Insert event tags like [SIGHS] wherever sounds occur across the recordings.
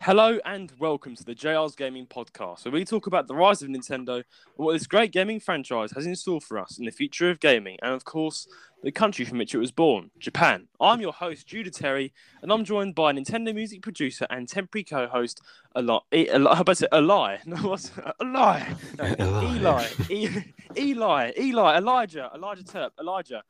Hello and welcome to the JR's Gaming Podcast, where we talk about the rise of Nintendo and what this great gaming franchise has in store for us in the future of gaming, and of course, the country from which it was born, Japan. I'm your host, Judah Terry, and I'm joined by Nintendo music producer and temporary co-host, Eli. Eli how about to [LAUGHS] say Eli? No, what's [LAUGHS] Eli? No, Eli. E- Eli. Eli. Elijah. Elijah Turp. Elijah.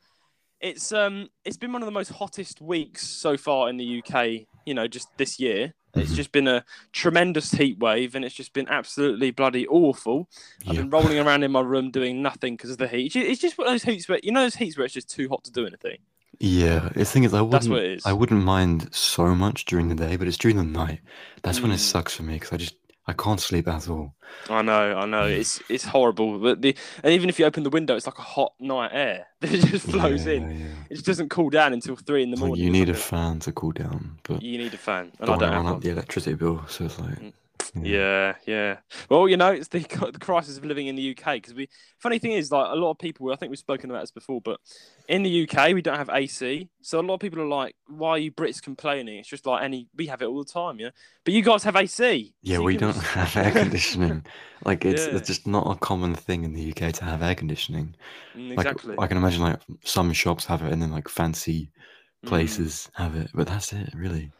It's um, it's been one of the most hottest weeks so far in the UK. You know, just this year. It's just been a tremendous heat wave, and it's just been absolutely bloody awful. I've been rolling around in my room doing nothing because of the heat. It's just one of those heats where you know those heats where it's just too hot to do anything. Yeah, the thing is, I wouldn't, what it is. I wouldn't mind so much during the day, but it's during the night. That's when it Mm. sucks for me because I just I can't sleep at all. I know, I know. It's it's horrible. But the and even if you open the window, it's like a hot night air [LAUGHS] that just flows yeah, in. Yeah. It just doesn't cool down until three in the It's like morning. you need a fan to cool down, but You need a fan, and I don't want to run up the electricity bill. So it's like, Mm. Yeah. Yeah. Well, you know, it's the, [LAUGHS] the crisis of living in the UK because we. Funny thing is, like a lot of people, I think we've spoken about this before, but in the UK we don't have AC, so a lot of people are like, "Why are you Brits complaining?" It's just like any we have it all the time, yeah. But you guys have AC. Yeah, so we don't just- have air [LAUGHS] conditioning. Like it's, Yeah. it's just not a common thing in the UK to have air conditioning. Mm, Like exactly. I can imagine like some shops have it and then like fancy Mm. places have it, but that's it really.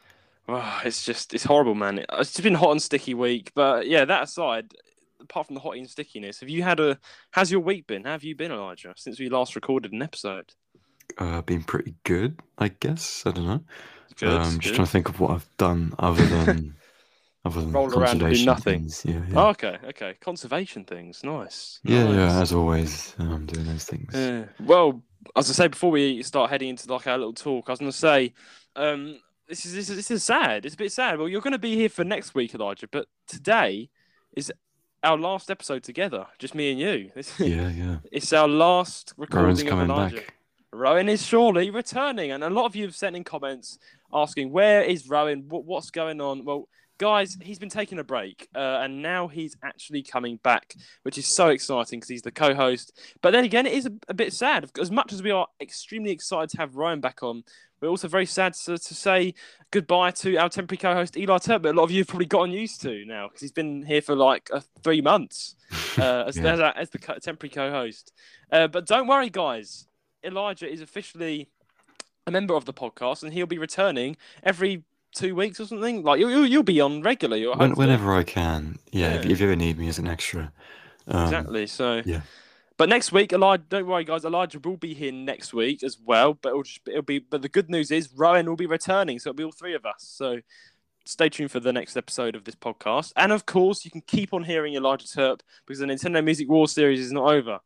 Oh, it's just it's horrible, man. It's been hot and sticky week, but yeah. That aside, apart from the hot and stickiness, have you had a? How's your week been? How have you been, Elijah, since we last recorded an episode? Uh, been pretty good, I guess. I don't know. Good. um, just good. trying to think of what I've done other than [LAUGHS] other than Roll around and do conservation nothing. things. Yeah, yeah. Oh, okay, okay. Conservation things, nice. yeah, nice. yeah. As always, um, doing those things. Yeah. Well, as I say before we start heading into like our little talk, I was going to say, um, this is this is this is sad. It's a bit sad. Well, you're going to be here for next week, Elijah, but today is our last episode together, just me and you. This- yeah, yeah. It's our last Rowan's recording of coming Elijah. back. Rowan is surely returning, and a lot of you have sent in comments asking where is Rowan, what, what's going on. Well, guys, he's been taking a break, uh, and now he's actually coming back, which is so exciting because he's the co-host. But then again, it is a, a bit sad. As much as we are extremely excited to have Ryan back on, we're also very sad to, to say goodbye to our temporary co-host Eli Turp. But a lot of you have probably gotten used to now because he's been here for like uh, three months [LAUGHS] uh, as, Yeah. as, as the co- temporary co-host. Uh, but don't worry, guys. Elijah is officially a member of the podcast, and he'll be returning every two weeks or something. Like you'll, you'll, you'll be on regularly. When, whenever I can. Yeah, If, Yeah. if you ever need me as an extra. Um, exactly. So yeah. But next week, Elijah, don't worry, guys. Elijah will be here next week as well. But it'll just it'll be. But the good news is Rowan will be returning, so it'll be all three of us. So stay tuned for the next episode of this podcast. And of course, you can keep on hearing Elijah Turp because the Nintendo Music War series is not over.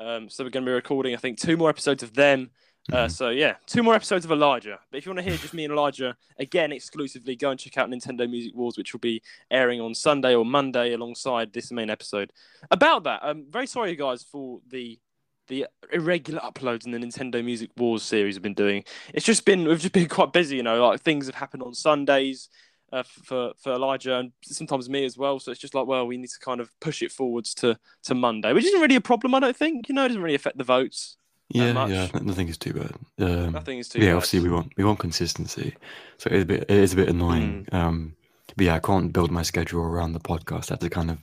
Um, so we're going to be recording, I think, two more episodes of them. Uh, Mhm. so yeah, two more episodes of Elijah. But if you want to hear just me and Elijah again exclusively, go and check out Nintendo Music Wars, which will be airing on Sunday or Monday alongside this main episode. About that, I'm very sorry, guys, for the the irregular uploads in the Nintendo Music Wars series I've been doing. It's just been we've just been [LAUGHS] quite busy, you know. Like things have happened on Sundays uh, for for Elijah and sometimes me as well. So it's just like, well, we need to kind of push it forwards to to Monday, which isn't really a problem, I don't think. You know, it doesn't really affect the votes. Yeah, much. yeah. I think it's too bad. Um, Nothing is too. yeah, bad. obviously we want we want consistency, so it's a bit it is a bit annoying. Mm. Um, but yeah, I can't build my schedule around the podcast. I have to kind of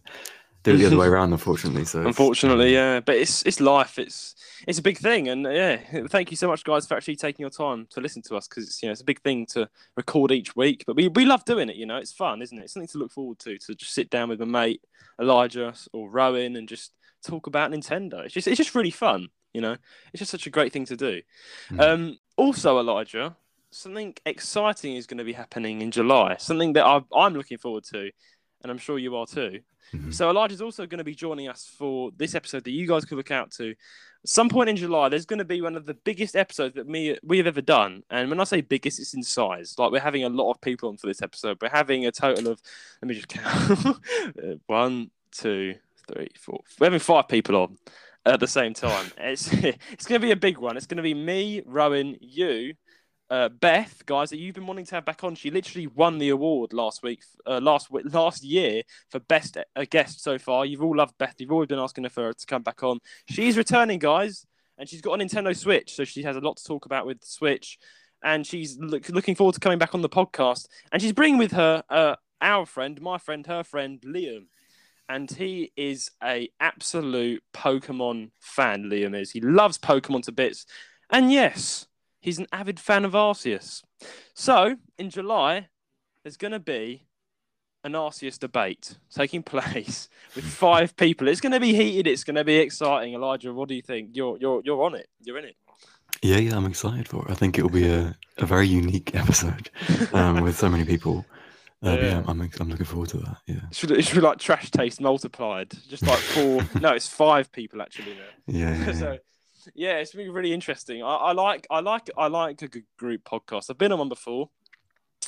do it the other [LAUGHS] way around, unfortunately. So Unfortunately, um, yeah, but it's it's life. It's it's a big thing, and yeah, thank you so much, guys, for actually taking your time to listen to us because it's you know it's a big thing to record each week. But we, we love doing it. You know, it's fun, isn't it? It's something to look forward to. To just sit down with my mate Elijah or Rowan and just talk about Nintendo. It's just it's just really fun. You know, it's just such a great thing to do. Mm. Um, also, Elijah, something exciting is going to be happening in July. Something that I, I'm looking forward to, and I'm sure you are too. Mhm. So Elijah's also going to be joining us for this episode that you guys can look out to. Some point in July, there's going to be one of the biggest episodes that me we have ever done. And when I say biggest, it's in size. Like we're having a lot of people on for this episode. We're having a total of let me just count [LAUGHS] Uh, one, two, three, four. We're having five people on at the same time. It's [LAUGHS] it's going to be a big one. It's going to be me, Rowan, you, uh, Beth, guys, that you've been wanting to have back on. She literally won the award last week, uh, last last year for best uh, guest so far. You've all loved Beth. You've always been asking her for to come back on. She's returning, guys, and she's got a Nintendo Switch, so she has a lot to talk about with Switch. And she's look, looking forward to coming back on the podcast. And she's bringing with her uh, our friend, my friend, her friend, Liam. And he is a absolute Pokemon fan, Liam is. He loves Pokemon to bits. And yes, he's an avid fan of Arceus. So, in July, there's going to be an Arceus debate taking [LAUGHS] place with five people. It's going to be heated. It's going to be exciting. Elijah, what do you think? You're you're you're on it. You're in it. Yeah, yeah, I'm excited for it. I think it will be a, a very unique [LAUGHS] episode um, with so many people. Uh, yeah. yeah, I'm, I'm looking forward to that. Yeah, it should, it should be like trash taste multiplied, just like four. [LAUGHS] no, it's five people actually. Yeah, [LAUGHS] yeah, so, yeah. it's been really interesting. I, I like, I like, I like a good group podcast. I've been on one before.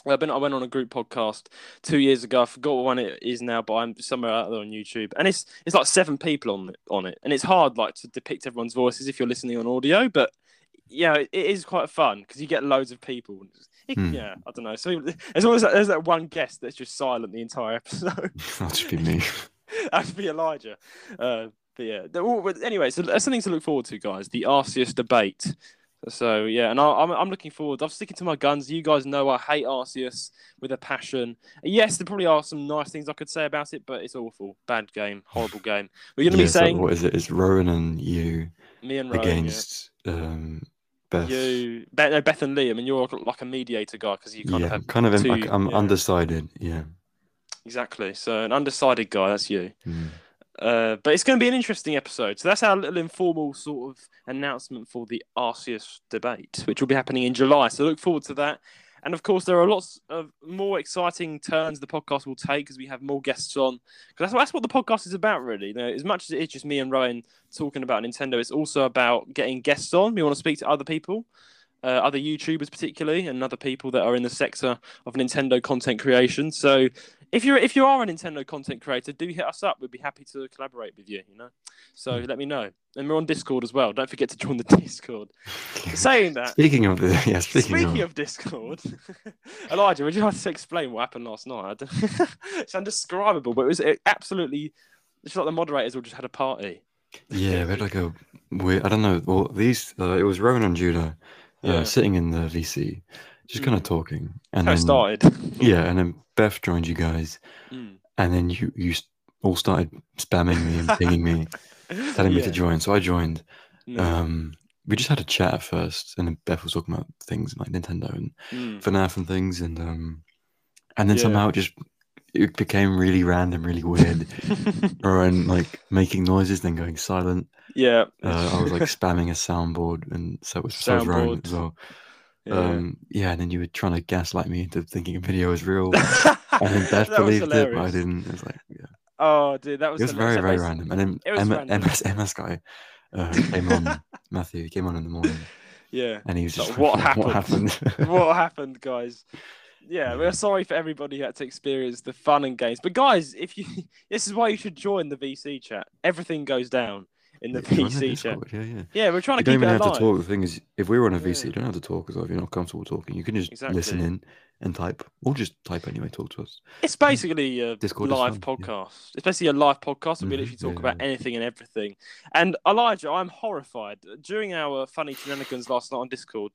I've been, I went on a group podcast two years ago. I forgot what one it is now, but I'm somewhere out there on YouTube, and it's it's like seven people on it, on it, and it's hard like to depict everyone's voices if you're listening on audio, but yeah, it is quite fun because you get loads of people. Hmm. Yeah, I don't know. So there's always that, there's that one guest that's just silent the entire episode. [LAUGHS] that should be me. [LAUGHS] that should be Elijah. Uh, but yeah, all, anyway, so that's something to look forward to, guys. The Arceus debate. So yeah, and I, am I'm, I'm looking forward. I'm sticking to my guns. You guys know I hate Arceus with a passion. Yes, there probably are some nice things I could say about it, but it's awful, bad game, horrible game. We're going to yeah, be saying so what is it? It's Rowan and you, me and Rowan, against yeah. um, Beth. You, Beth, no, Beth and Liam, and you're like a mediator guy because you kind yeah, of have kind of. two, in, I'm yeah. undecided. Yeah. Exactly. So an undecided guy. That's you. Mm. Uh, but it's going to be an interesting episode. So that's our little informal sort of announcement for the Arceus debate, which will be happening in July. So look forward to that. And of course, there are lots of more exciting turns the podcast will take as we have more guests on. Because that's, that's what the podcast is about, really. You know, as much as it is just me and Rowan talking about Nintendo, it's also about getting guests on. We want to speak to other people, uh, other YouTubers particularly, and other people that are in the sector of Nintendo content creation. So if you're if you are a Nintendo content creator, do hit us up. We'd be happy to collaborate with you. You know, so hmm. let me know. And we're on Discord as well. Don't forget to join the [LAUGHS] Discord. [LAUGHS] Saying that, speaking of the [LAUGHS] yeah, speaking, speaking of... of Discord, Elijah, would you like to explain what happened last night? it's undescribable, but it was absolutely. It's like the moderators all just had a party. Yeah, we had like a weird. I don't know. Well, these uh, it was Rowan and Judah uh, yeah. sitting in the VC, just mm. kind of talking, and then started. [LAUGHS] yeah, and then Beth joined you guys, mm. and then you you all started spamming me and pinging me, [LAUGHS] telling yeah. me to join. So I joined. No. Um, we just had a chat at first, and then Beth was talking about things like Nintendo and mm. FNAF and things, and um, and then yeah. somehow it just it became really random, really weird, [LAUGHS] and like making noises, then going silent. Yeah, uh, I was like spamming a soundboard, and so it was so was as well. Yeah. Um, yeah, and then you were trying to gaslight me into thinking a video was real. [LAUGHS] and then Beth believed it, but I didn't. It was like, yeah. Oh, dude, that was. It was very, very random. And then Emma, MS, MS guy uh, came on. [LAUGHS] Matthew came on in the morning. Yeah. And he was just like, [LAUGHS] what, happened? what happened? what happened, guys? Yeah, we're sorry for everybody who had to experience the fun and games. But guys, if you this is why you should join the VC chat. Everything goes down in the [LAUGHS] yeah, PC chat. Yeah, yeah. Yeah, we're trying you to keep it alive. don't even have to talk. The thing is, if we were on a VC, you don't have to talk as well if you're not comfortable talking. You can just Exactly. listen in and type, or just type anyway. Talk to us. It's basically a [CLEARS THROAT] Discord live podcast. It's basically a live podcast where we literally talk yeah, about anything and everything. And Elijah, I'm horrified. During our funny shenanigans last night on Discord,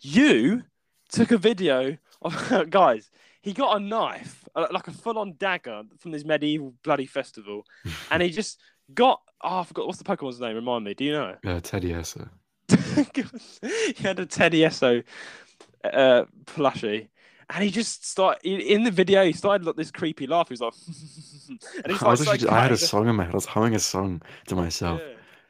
you took a video of [LAUGHS] guys. He got a knife, uh, like a full-on dagger from this medieval bloody festival, and he [LAUGHS] just got. Oh, I forgot what's the Pokemon's name. Remind me. Do you know? Uh, Teddiursa. [LAUGHS] he had a Teddiursa uh, plushie, and he just started in the video. He started like this creepy laugh. [LAUGHS] He was like, and he's I, was like, actually, I had a song in my head. I was humming a song to myself.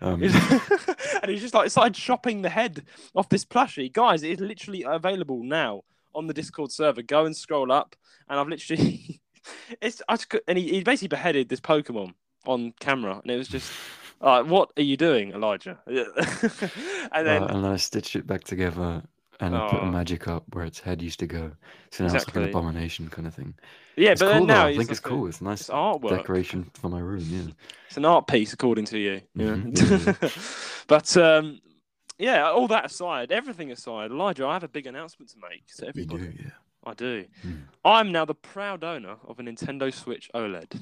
Um, [LAUGHS] and he's just like started chopping the head off this plushie. Guys, it is literally available now on the Discord server. Go and scroll up, and I've literally it's I just, and he, he basically beheaded this Pokemon on camera, and it was just. Uh, what are you doing, Elijah? [LAUGHS] and then and then I stitched it back together and I put a Oh. magic up where its head used to go. So now it's like an abomination kind of thing. yeah, It's but cool then now I think it's like a- cool. It's a nice It's artwork. decoration for my room. Yeah. It's an art piece, according to you. know? Mhm, [LAUGHS] but um, yeah, all that aside, everything aside, Elijah, I have a big announcement to make to You everybody. do, yeah. I do. Mm. I'm now the proud owner of a Nintendo Switch OLED.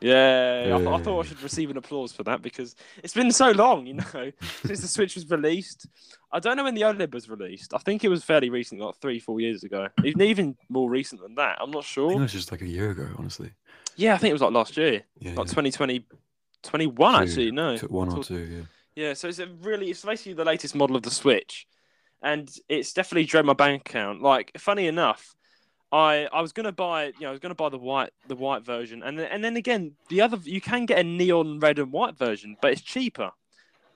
Yeah. I, th- I, thought I should receive an applause for that because it's been so long, you [LAUGHS] know, since the Switch was released. I don't know when the OLED was released. I think it was fairly recent, like three, four years ago. Even even more recent than that. I'm not sure. I think it was just like a year ago, honestly. Yeah, I think it was like last year, yeah, like yeah. 2020, 21 two, actually. No, one or two. Yeah. Yeah, so it's a really, it's basically the latest model of the Switch, and it's definitely drained my bank account. Like, funny enough, I I was gonna buy you know I was gonna buy the white the white version and then, and then again the other you can get a neon red and white version but it's cheaper.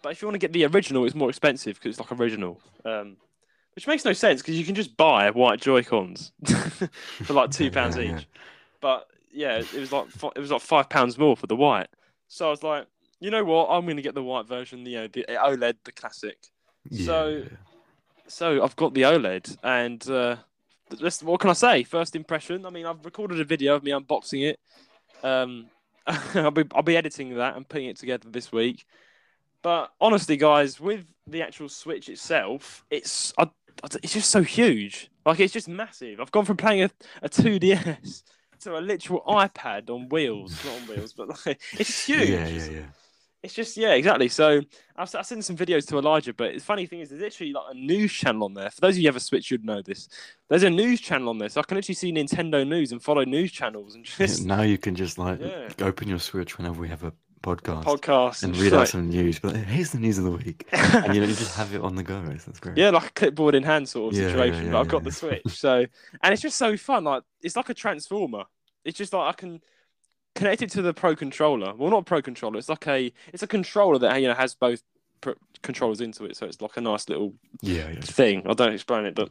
But if you want to get the original, it's more expensive because it's like original, um, which makes no sense because you can just buy white Joy Cons [LAUGHS] for like two pounds [LAUGHS] each. But yeah, it was like it was like five pounds more for the white. So I was like, you know what, I'm gonna get the white version, the, you know, the OLED, the classic. Yeah. So so I've got the OLED and. Uh, what can I say? First impression. I mean, I've recorded a video of me unboxing it. Um, [LAUGHS] I'll be I'll be editing that and putting it together this week. But honestly, guys, with the actual Switch itself, it's I, it's just so huge. Like it's just massive. I've gone from playing a, a 2DS [LAUGHS] to a literal iPad on wheels, not on wheels, but like it's [LAUGHS] huge. Yeah, yeah, yeah. It's just yeah, exactly. So I've, I've sent some videos to Elijah, but the funny thing is, there's literally like a news channel on there. For those of you who have a Switch, you'd know this. There's a news channel on there, so I can actually see Nintendo news and follow news channels and [LAUGHS] just. Yeah, now you can just like yeah. open your Switch whenever we have a podcast, podcast and, and read out like... some news. But here's the news of the week, [LAUGHS] and you know you just have it on the go. That's great. Yeah, like a clipboard in hand sort of yeah, situation. But I've got the Switch, [LAUGHS] so and it's just so fun. Like it's like a transformer. It's just like I can connected to the Pro controller. Well, not Pro controller. It's like a it's a controller that you know has both pro- controllers into it, so it's like a nice little yeah, yeah. thing. I don't explain it, but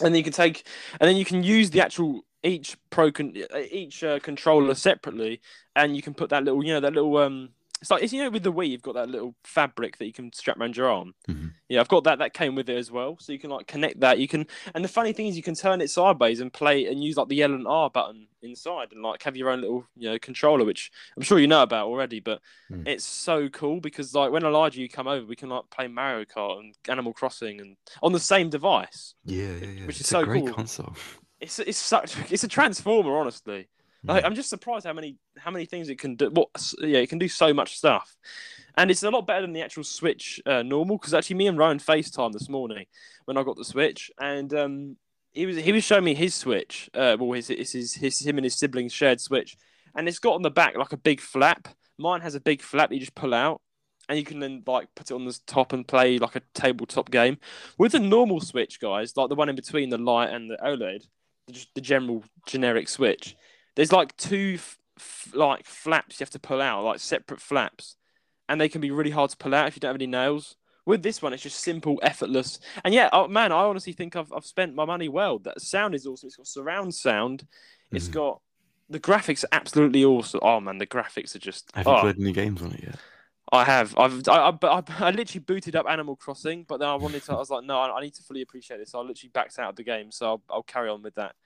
and then you can take and then you can use the actual each pro con- each uh, controller separately, and you can put that little you know that little um it's like you know with the Wii you've got that little fabric that you can strap around your arm. Mm-hmm. Yeah, I've got that. That came with it as well, so you can like connect that. You can, and the funny thing is you can turn it sideways and play and use like the L and R button inside and like have your own little you know controller, which I'm sure you know about already. But mm. it's so cool because like when Elijah you come over, we can like play Mario Kart and Animal Crossing and on the same device. Yeah, yeah, yeah. Which it's is so great cool. console. It's it's such it's a transformer, honestly. Like, I'm just surprised how many how many things it can do. What yeah, it can do so much stuff, and it's a lot better than the actual Switch uh, normal. Because actually, me and Ryan Facetime this morning when I got the Switch, and um, he was he was showing me his Switch. Uh, well, his, his his his him and his siblings shared Switch, and it's got on the back like a big flap. Mine has a big flap that you just pull out, and you can then like put it on the top and play like a tabletop game. With the normal Switch, guys, like the one in between the light and the OLED, the, the general generic Switch there's like two f- f- like flaps you have to pull out, like separate flaps, and they can be really hard to pull out if you don't have any nails. With this one, it's just simple, effortless, and yeah, oh, man, I honestly think I've I've spent my money well. That sound is awesome. It's got surround sound. Mm-hmm. It's got the graphics are absolutely awesome. Oh man, the graphics are just. Have oh. you played any games on it yet? I have. I've. I, I, I, I, literally booted up Animal Crossing, but then I wanted to. I was like, no, I, I need to fully appreciate this. So I literally backed out of the game. So I'll, I'll carry on with that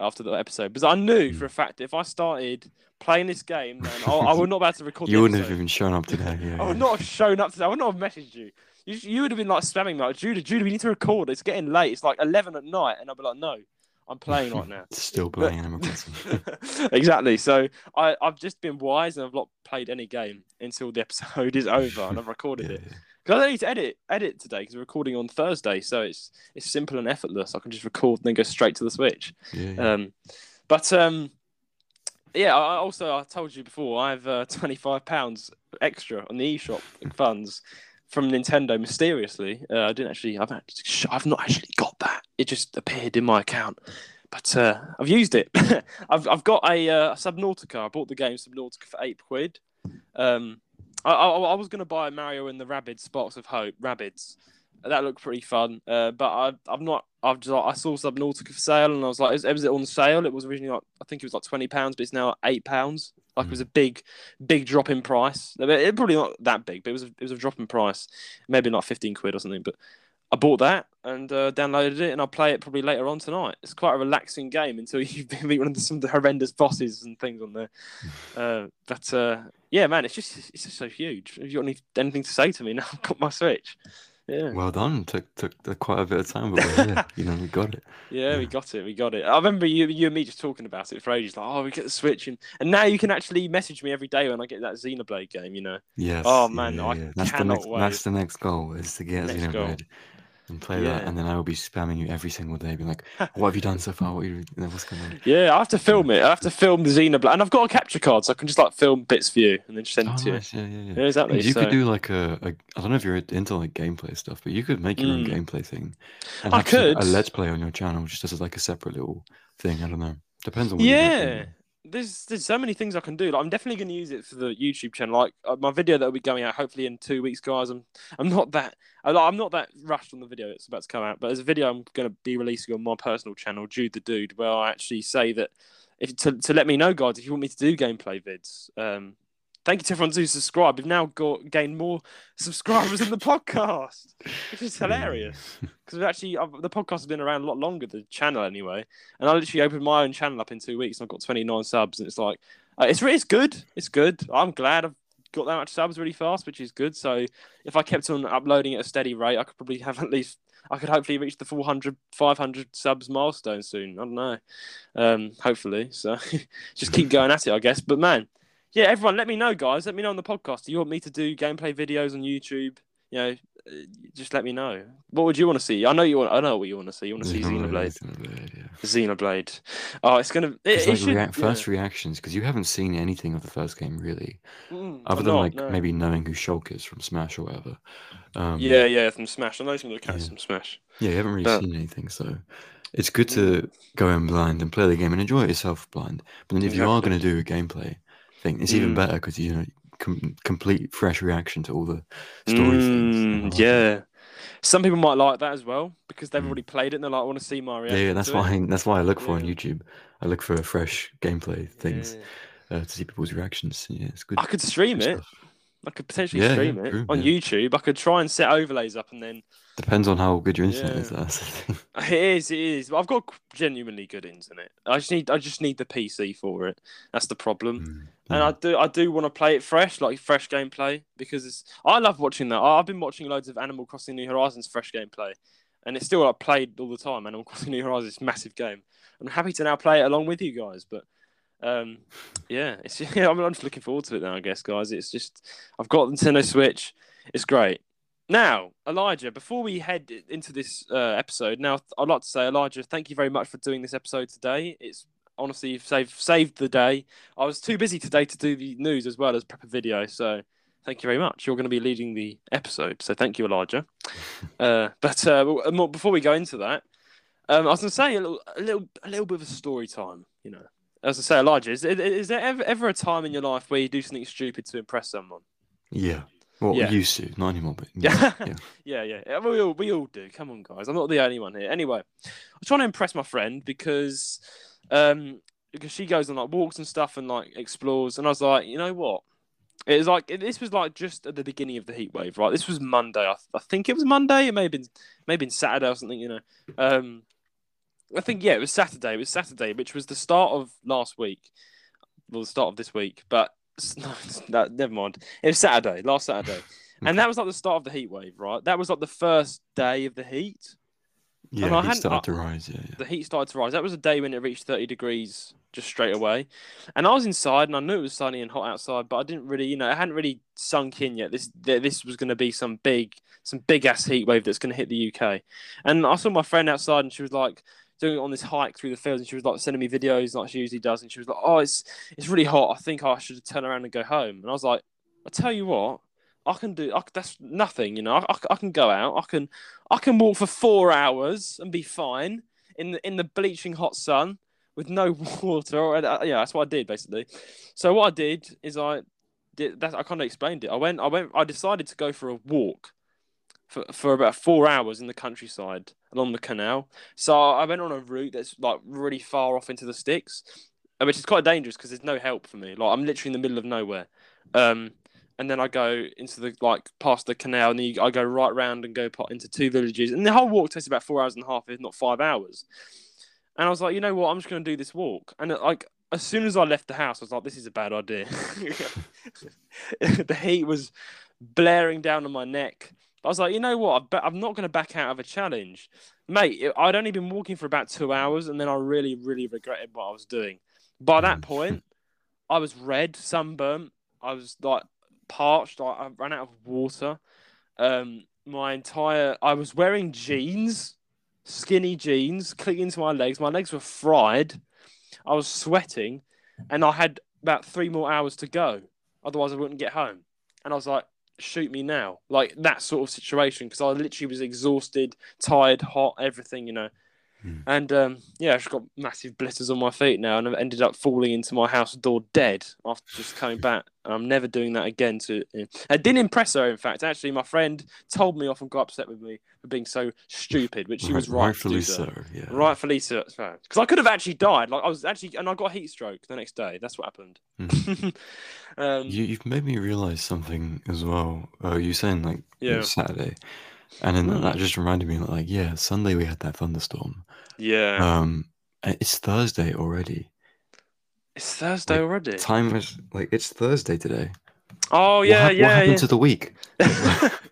after the episode because I knew hmm. for a fact if I started playing this game, then I, I would not be able to record. you wouldn't have even shown up today. [LAUGHS] Yeah, I would not have shown up today. I would not have messaged you. You, you would have been like spamming me like Judah, Judah, we need to record. It's getting late. It's like eleven at night, and I'd be like, no, I'm playing right now. [LAUGHS] Still playing Animal Crossing. [LAUGHS] exactly. So I, I've just been wise and I've not played any game until the episode is over and I've recorded yeah, it. Because I don't need to edit edit today because we're recording on Thursday, so it's it's simple and effortless. I can just record and then go straight to the Switch. Yeah, yeah. Um, but um, yeah. I also I told you before I have uh, twenty five pounds extra on the eShop funds from Nintendo mysteriously. Uh, I didn't actually. I've actually, I've not actually got that. It just appeared in my account. But uh, I've used it. [LAUGHS] I've I've got a uh, Subnautica. I bought the game Subnautica for eight quid. Um, I, I, I was going to buy Mario and the Rabbids Sparks of Hope, Rabbids. That looked pretty fun. Uh, but I, I've not. I've just I saw Subnautica for sale, and I was like, "Is, was it on sale?" It was originally like I think it was like twenty pounds, but it's now eight pounds. Like mm. it was a big, big drop in price. It probably not that big, but it was a, it was a drop in price. Maybe not fifteen quid or something. But I bought that and uh, downloaded it, and I'll play it probably later on tonight. It's quite a relaxing game until [LAUGHS] you meet one of the, some of the horrendous bosses and things on there. [LAUGHS] Uh, but uh, yeah, man, it's just it's just so huge. Have you got any, anything to say to me [LAUGHS] now? I've got my Switch. Yeah. Well done. Took took quite a bit of time, but we're you know, we got it. Yeah, yeah, we got it. We got it. I remember you, you and me just talking about it for ages. Like, oh, we get the Switch, and, and now you can actually message me every day when I get that Xenoblade game. You know. Yes. Oh man, yeah, I yeah. That's the cannot next. wait. That's the next goal is to get Next goal. And play Yeah. that, and then I will be spamming you every single day, being like, [LAUGHS] "What have you done so far? What you, you what's going on?" Yeah, I have to film it. I have to film the Xenoblade, and I've got a capture card, so I can just like film bits for you and then send Oh, it to you. Yeah, yeah, yeah. Yeah, exactly. You so- could do like a, a. I don't know if you're into like gameplay stuff, but you could make your own Mm. gameplay thing. And I like, a could. let's play on your channel, just as like a separate little thing. I don't know. Depends on what you do, Yeah. There's there's so many things I can do. Like, I'm definitely going to use it for the YouTube channel. Like uh, my video that will be going out hopefully in two weeks, guys. I'm I'm not that I'm not- that rushed on the video that's about to come out, but there's a video I'm going to be releasing on my personal channel, Jude the Dude, where I actually say that if to to let me know, guys, if you want me to do gameplay vids. Um, thank you to everyone who subscribed. We've now got gained more subscribers than the podcast, which is hilarious. [LAUGHS] Because actually I've, the podcast has been around a lot longer than the channel anyway. And i literally opened my own channel up in two weeks and i've got 29 subs. And it's like uh, it's it's good. It's good. I'm glad i've got that much subs really fast which is good. So if i kept on uploading at a steady rate i could probably have [LAUGHS] at least i could hopefully reach the 400 500 subs milestone soon. I don't know. Um hopefully. So [LAUGHS] just keep going at it i guess. But man yeah everyone let me know guys let me know on the podcast do you want me to do gameplay videos on youtube you know uh, just let me know. What would you want to see? I know you want. I know what you want to see. You want to see Xenoblade. Xenoblade, yeah. Xenoblade. Oh, it's gonna. It, It's it like should, react, yeah. first reactions because you haven't seen anything of the first game really, Mm, other I'm than not, like no. maybe knowing who Shulk is from Smash or whatever. Um, Yeah, yeah, from Smash. I know some of the characters Yeah. from Smash. yeah, you haven't really But- seen anything, so it's good to go in blind and play the game and enjoy it yourself blind. But then if you are going to do a gameplay thing, it's even Mm. better because you know com- complete fresh reaction to all the story. Mm, I it. yeah. Some people might like that as well because they've Mm. already played it and they're like, I want to see my Yeah, yeah, that's why that's why I look for on YouTube. I look for fresh gameplay things Yeah. uh, to see people's reactions. Yeah, it's good. I could stream it. stuff. I could potentially Yeah, yeah, stream it true, on yeah. YouTube. I could try and set overlays up and then Depends on how good your internet is. That's the thing. [LAUGHS] It is, it is. I've got genuinely good internet. I just need, I just need the PC for it. That's the problem. And. I do, I do want to play it fresh, like fresh gameplay, because it's, I love watching that. I've been watching loads of Animal Crossing New Horizons fresh gameplay, and it's still like played all the time. Animal [LAUGHS] Crossing New Horizons, is a massive game. I'm happy to now play it along with you guys, but um, yeah, it's [LAUGHS] yeah, I'm, I'm just looking forward to it now. I guess, guys, it's just I've got the Nintendo Switch. It's great. Now, Elijah, before we head into this uh, episode, now I'd like to say, Elijah, thank you very much for doing this episode today. It's honestly you've saved saved the day. I was too busy today to do the news as well as prep a video, so thank you very much. You're going to be leading the episode, so thank you, Elijah. [LAUGHS] uh, but uh, more- before we go into that, um, I was going to say a little, a little, a little bit of a story time. You know, as I say, Elijah, is, is there ever, ever a time in your life where you do something stupid to impress someone? yeah. Well, Yeah. used to, not anymore, but [LAUGHS] Yeah. yeah. Yeah, yeah, yeah. We all, we all do. Come on, guys. I'm not the only one here. Anyway, I was trying to impress my friend because, um, because she goes on like walks and stuff and like explores, and I was like, you know what? It was like this was like just at the beginning of the heat wave, right? This was Monday. I, I think it was Monday. It may have been maybe been Saturday or something. You know, um, I think yeah, it was Saturday. It was Saturday, which was the start of last week. Well, the start of this week, but [LAUGHS] no, no, never mind. It was Saturday, last Saturday. And that was like the start of the heat wave, right? That was like the first day of the heat. Yeah, I he hadn't- started to rise. Yeah, yeah. The heat started to rise. That was a day when it reached 30 degrees just straight away. And I was inside and I knew it was sunny and hot outside, but I didn't really, you know, it hadn't really sunk in yet. This this was going to be some big, some big ass heat wave that's going to hit the UK. And I saw my friend outside and she was like, doing it on this hike through the fields and she was like sending me videos like she usually does and she was like oh it's it's really hot i think i should turn around and go home and i was like i tell you what i can do I, that's nothing you know I, I, I can go out i can i can walk for four hours and be fine in the in the bleaching hot sun with no [LAUGHS] water or uh, yeah that's what i did basically so what i did is i did that i kind of explained it i went i went i decided to go for a walk for, for about four hours in the countryside along the canal so I went on a route that's like really far off into the sticks, uh, which is quite dangerous because there's no help for me. Like I'm literally in the middle of nowhere. Um, and then I go into the like past the canal, and then you, I go right round and go into two villages, and the whole walk takes about four hours and a half, if not five hours. And I was like, you know what, I'm just going to do this walk. And uh, like as soon as I left the house, I was like, this is a bad idea. [LAUGHS] the heat was blaring down on my neck. I was like, you know what? I'm not going to back out of a challenge, mate. I'd only been walking for about two hours, and then I really, really regretted what I was doing. By that mm. point, I was red, sunburnt. I was like parched. I, I ran out of water. Um, my entire I was wearing jeans, skinny jeans, clinging to my legs. My legs were fried. I was sweating, and I had about three more hours to go. Otherwise, I wouldn't get home. And I was like, shoot me now. Like that sort of situation because I literally was exhausted, tired, hot, everything, you know. Mm. And um, yeah, I've got massive blisters on my feet now, and I've ended up falling into my house door dead after just coming back. And I'm never doing that again. To it didn't impress her. In fact, actually, my friend told me off and got upset with me for being so stupid, which she was right. Rightfully so. Yeah. Rightfully so. Because I could have actually died. Like I was actually, and I got a heat stroke the next day. That's what happened. Mm. [LAUGHS] um, you, you've made me realize something as well. Uh, you saying like yeah. Saturday. And then that just reminded me, like, yeah, Sunday we had that thunderstorm. Yeah. Um, it's Thursday already. It's Thursday like, already. Time is like it's Thursday today. Oh yeah, what, yeah. What happened yeah. to the week? [LAUGHS]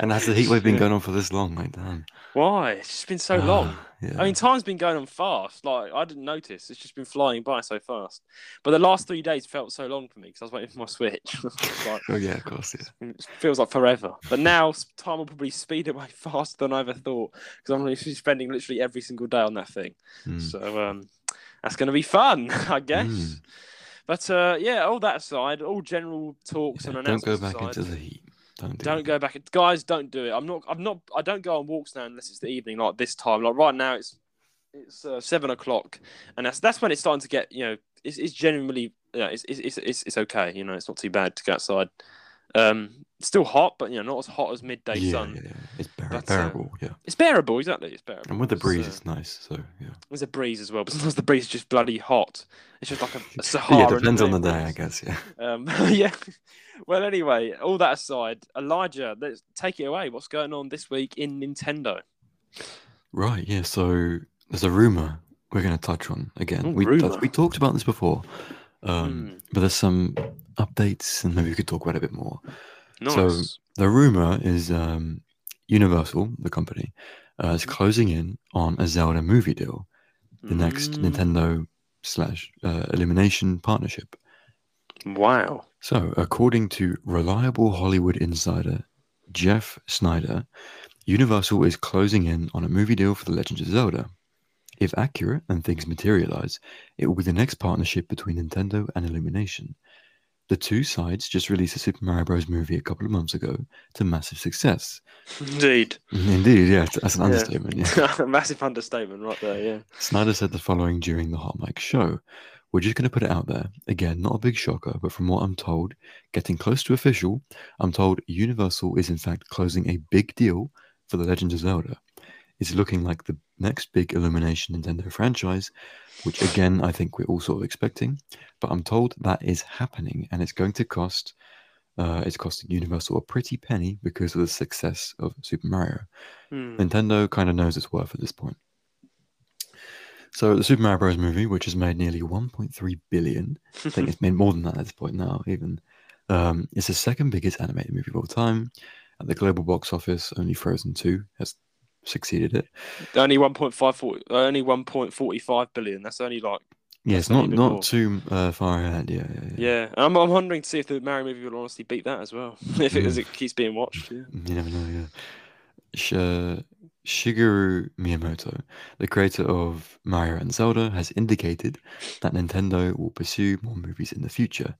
and has the heat wave been going on for this long? Like, damn. Why? It's just been so long. Yeah. I mean, time's been going on fast. Like I didn't notice. It's just been flying by so fast. But the last three days felt so long for me because I was waiting for my Switch. [LAUGHS] like, oh yeah, of course. Yeah. It feels like forever. But now time will probably speed away [LAUGHS] faster than I ever thought because I'm used to spending literally every single day on that thing. Mm. So um, that's going to be fun, [LAUGHS] I guess. Mm. But uh, yeah, all that aside, all general talks yeah, and announcements. Don't go back aside, into the heat. Don't, do not go back. Guys, don't do it. I'm not. I'm not. I don't go on walks now unless it's the evening, like this time. Like right now, it's it's uh, seven o'clock, and that's that's when it's starting to get. You know, it's, it's genuinely. Yeah, it's, it's it's it's okay. You know, it's not too bad to go outside. Um, still hot, but you know, not as hot as midday yeah, sun. Yeah, it's bear- but, uh, bearable. Uh, yeah, it's bearable. Exactly, it's bearable. And with the breeze, so, it's nice. So yeah, there's a breeze as well, but sometimes the breeze is just bloody hot. It's just like a, [LAUGHS] a Sahara. yeah, depends on the day, I guess. Yeah. [LAUGHS] Um, [LAUGHS] yeah. Well, anyway, all that aside, Elijah, let's take it away. What's going on this week in Nintendo? Right. Yeah. So there's a rumor we're going to touch on again. Ooh, we rumor. we talked about this before, um, mm. but there's some updates, and maybe we could talk about it a bit more. Nice. So the rumor is um, Universal, the company, uh, is mm-hmm. closing in on a Zelda movie deal, the mm. next Nintendo slash uh, Illumination partnership. Wow. So, according to reliable Hollywood insider Jeff Sneider, Universal is closing in on a movie deal for The Legend of Zelda. If accurate and things materialize, it will be the next partnership between Nintendo and Illumination. The two sides just released a Super Mario Bros. movie a couple of months ago to massive success. Indeed. Indeed, yeah, that's an yeah. understatement. Yeah. [LAUGHS] massive understatement right there, yeah. Sneider said the following during the Hot Mic show. We're just going to put it out there. Again, not a big shocker, but from what I'm told, getting close to official, I'm told Universal is in fact closing a big deal for The Legend of Zelda. It's looking like the next big Illumination Nintendo franchise, which again I think we're all sort of expecting. But I'm told that is happening, and it's going to cost. Uh, it's costing Universal a pretty penny because of the success of Super Mario. Hmm. Nintendo kind of knows its worth at this point. So the Super Mario Bros. movie, which has made nearly 1.3 billion, I think it's [LAUGHS] made more than that at this point now. Even um, it's the second biggest animated movie of all time. At the global box office, only Frozen 2 has succeeded it. Only 1.54, only 1.45 billion. That's only like yeah, it's not not more. too uh, far ahead. Yeah, yeah, yeah. yeah. I'm, I'm wondering to see if the Mario movie will honestly beat that as well. [LAUGHS] if it, as it keeps being watched. Yeah. You never know. Yeah. Uh, Shigeru Miyamoto, the creator of Mario and Zelda, has indicated that Nintendo will pursue more movies in the future.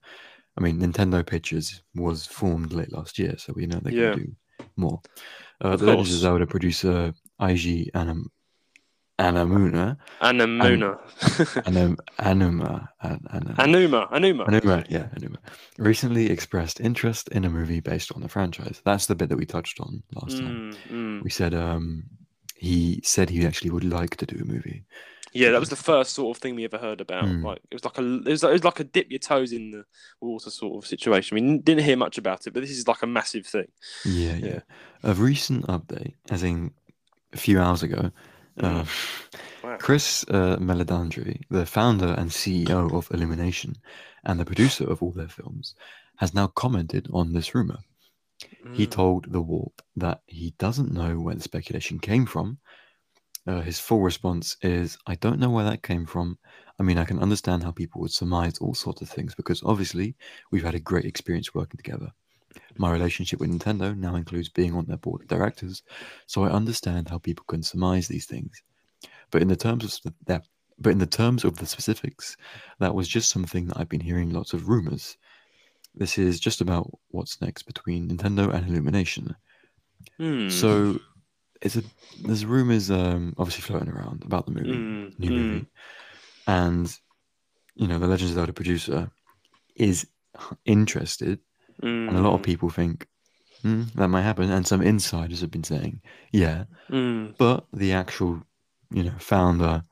I mean, Nintendo Pictures was formed late last year, so we know they yeah. can do more. Uh, the Legend of Zelda producer Eiji Anim- Anamuna. Anamuna. Anum, [LAUGHS] Anuma. Anuma. Anuma. Anuma. Anuma. Yeah, Anuma. Recently expressed interest in a movie based on the franchise. That's the bit that we touched on last mm, time. Mm. We said um, he said he actually would like to do a movie. Yeah, that was the first sort of thing we ever heard about. Mm. Like it was like a it was, like, it was like a dip your toes in the water sort of situation. We didn't hear much about it, but this is like a massive thing. Yeah, yeah. yeah. A recent update, as in a few hours ago, uh, [SIGHS] wow. Chris uh, Meledandri, the founder and CEO of Illumination and the producer of all their films, has now commented on this rumor. He Mm. told the Wrap that he doesn't know where the speculation came from. Uh, his full response is, I don't know where that came from. I mean, I can understand how people would surmise all sorts of things because obviously we've had a great experience working together. My relationship with Nintendo now includes being on their board of directors, so I understand how people can surmise these things. But in the terms of that, but in the terms of the specifics, that was just something that I've been hearing lots of rumors. This is just about what's next between Nintendo and Illumination. Hmm. So it's a there's rumors um obviously floating around about the movie, Mm, new mm, movie. And you know, the Legends of Zelda producer is interested. And a lot of mm, people think "Hmm, that might happen. And some insiders have been saying yeah. Mm, but the actual you know founder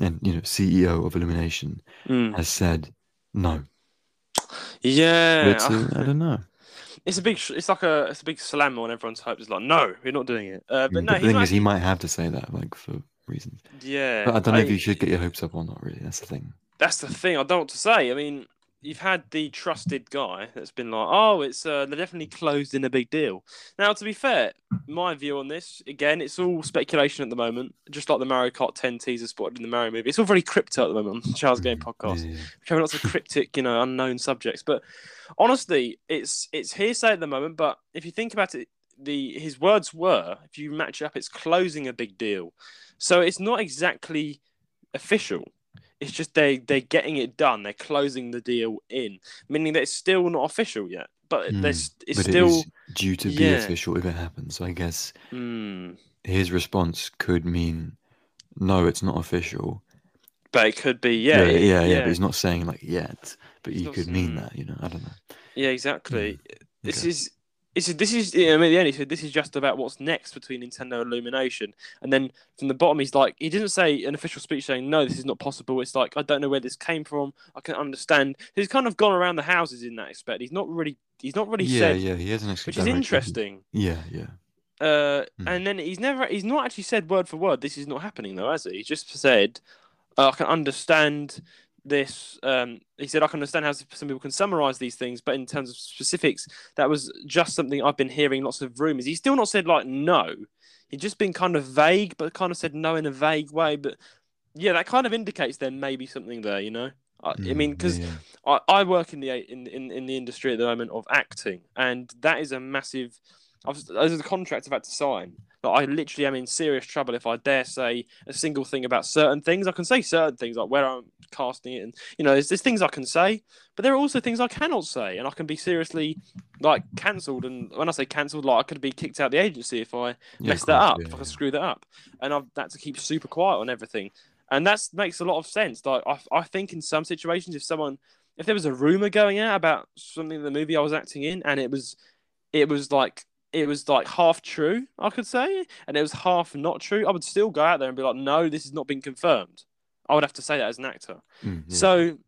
and you know ceo of illumination mm. has said no. Yeah, a, i [LAUGHS] don't know it's a big. sh- It's like a. It's a big slam on everyone's hopes. It's like, no, we're not doing it. Uh, but no, the thing is he might have to say that like for reasons Yeah, but i don't know if you should get your hopes up or not really that's the thing That's the thing. I don't know what to say. I mean, you've had the trusted guy that's been like, oh, it's uh, they're definitely closed in a big deal. Now, to be fair, my view on this again, it's all speculation at the moment. Just like the Mario Kart 10 teaser spotted in the Mario movie, it's all very crypto at the moment on the Charles Game podcast. Yeah, having lots of cryptic, you know, unknown subjects. But honestly, it's it's hearsay at the moment. But if you think about it, the his words were, if you match it up, it's closing a big deal. So it's not exactly official. It's just they they're getting it done. They're closing the deal in, meaning that it's still not official yet. But Hmm, there's it's but still it due to be Yeah. official if it happens so i guess Hmm. his response could mean no it's not official but it could be yeah yeah, it- yeah, yeah, But he's not saying like yet, but not could mean that, you know. I don't know. Yeah, exactly. This Okay. is this is this is I mean, the end he said this is just about what's next between Nintendo and Illumination, and then from the bottom he's like he didn't say an official speech saying no, this is not possible. It's like I don't know where this came from. I can understand. He's kind of gone around the houses in that aspect. He's not really he's not really yeah, said, yeah, he hasn't actually. which is interesting. Yeah, yeah. Uh, Mm. and then he's never he's not actually said word for word this is not happening though, has he? He's just said uh, I can understand this. Um, he said I can understand how some people can summarize these things, but in terms of specifics, that was just something I've been hearing lots of rumors. He's still not said like no. He's just been kind of vague, but kind of said no in a vague way. But yeah, that kind of indicates there may be something there, you know. I, I Mm, mean, because yeah. I, I work in the in, in in the industry at the moment of acting, and that is a massive. I've, those are the contracts I've had to sign. But I literally am in serious trouble if I dare say a single thing about certain things. I can say certain things like where I'm casting it, and you know, there's, there's things I can say, but there are also things I cannot say, and I can be seriously like cancelled. And when I say cancelled, like I could be kicked out of the agency if I Yeah, mess that up, yeah, if I yeah. screw that up, and I've had to keep super quiet on everything, and that makes a lot of sense. Like I, I think in some situations, if someone, if there was a rumor going out about something in the movie I was acting in, and it was, it was like it was like half true, I could say, and it was half not true, I would still go out there and be like, no, this has not been confirmed. I would have to say that as an actor. Mm, yeah. So,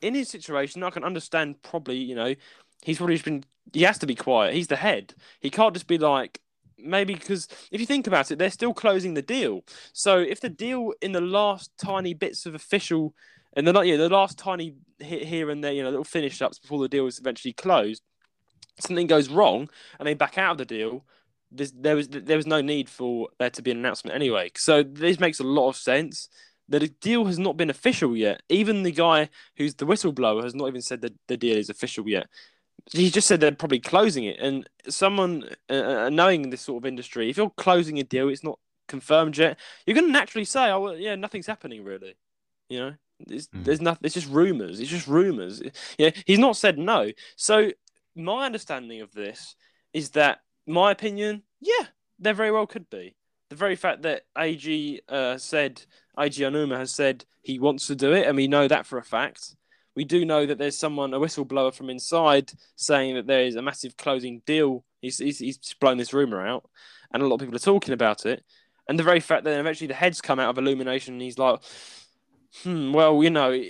in his situation, I can understand probably, you know, he's probably just been, he has to be quiet. He's the head. He can't just be like, maybe because if you think about it, they're still closing the deal. So, if the deal in the last tiny bits of official, and they're not, yeah, the last tiny hit here and there, you know, little finish ups before the deal is eventually closed, something goes wrong and they back out of the deal. There was there was no need for there to be an announcement anyway. So this makes a lot of sense that the deal has not been official yet. Even the guy who's the whistleblower has not even said that the deal is official yet. He just said they're probably closing it. And someone uh, uh, knowing this sort of industry, if you're closing a deal, it's not confirmed yet. You're going to naturally say, "Oh, well, yeah, nothing's happening really." You know, Mm. there's nothing. It's just rumors. It's just rumors. Yeah, he's not said no. So my understanding of this is that my opinion, yeah, there very well could be. The very fact that Eiji uh, said Eiji Aonuma has said he wants to do it, and we know that for a fact. We do know that there's someone, a whistleblower from inside, saying that there is a massive closing deal. He's, he's, he's blown this rumor out, and a lot of people are talking about it. And the very fact that eventually the heads come out of Illumination, and he's like, hmm, well, you know,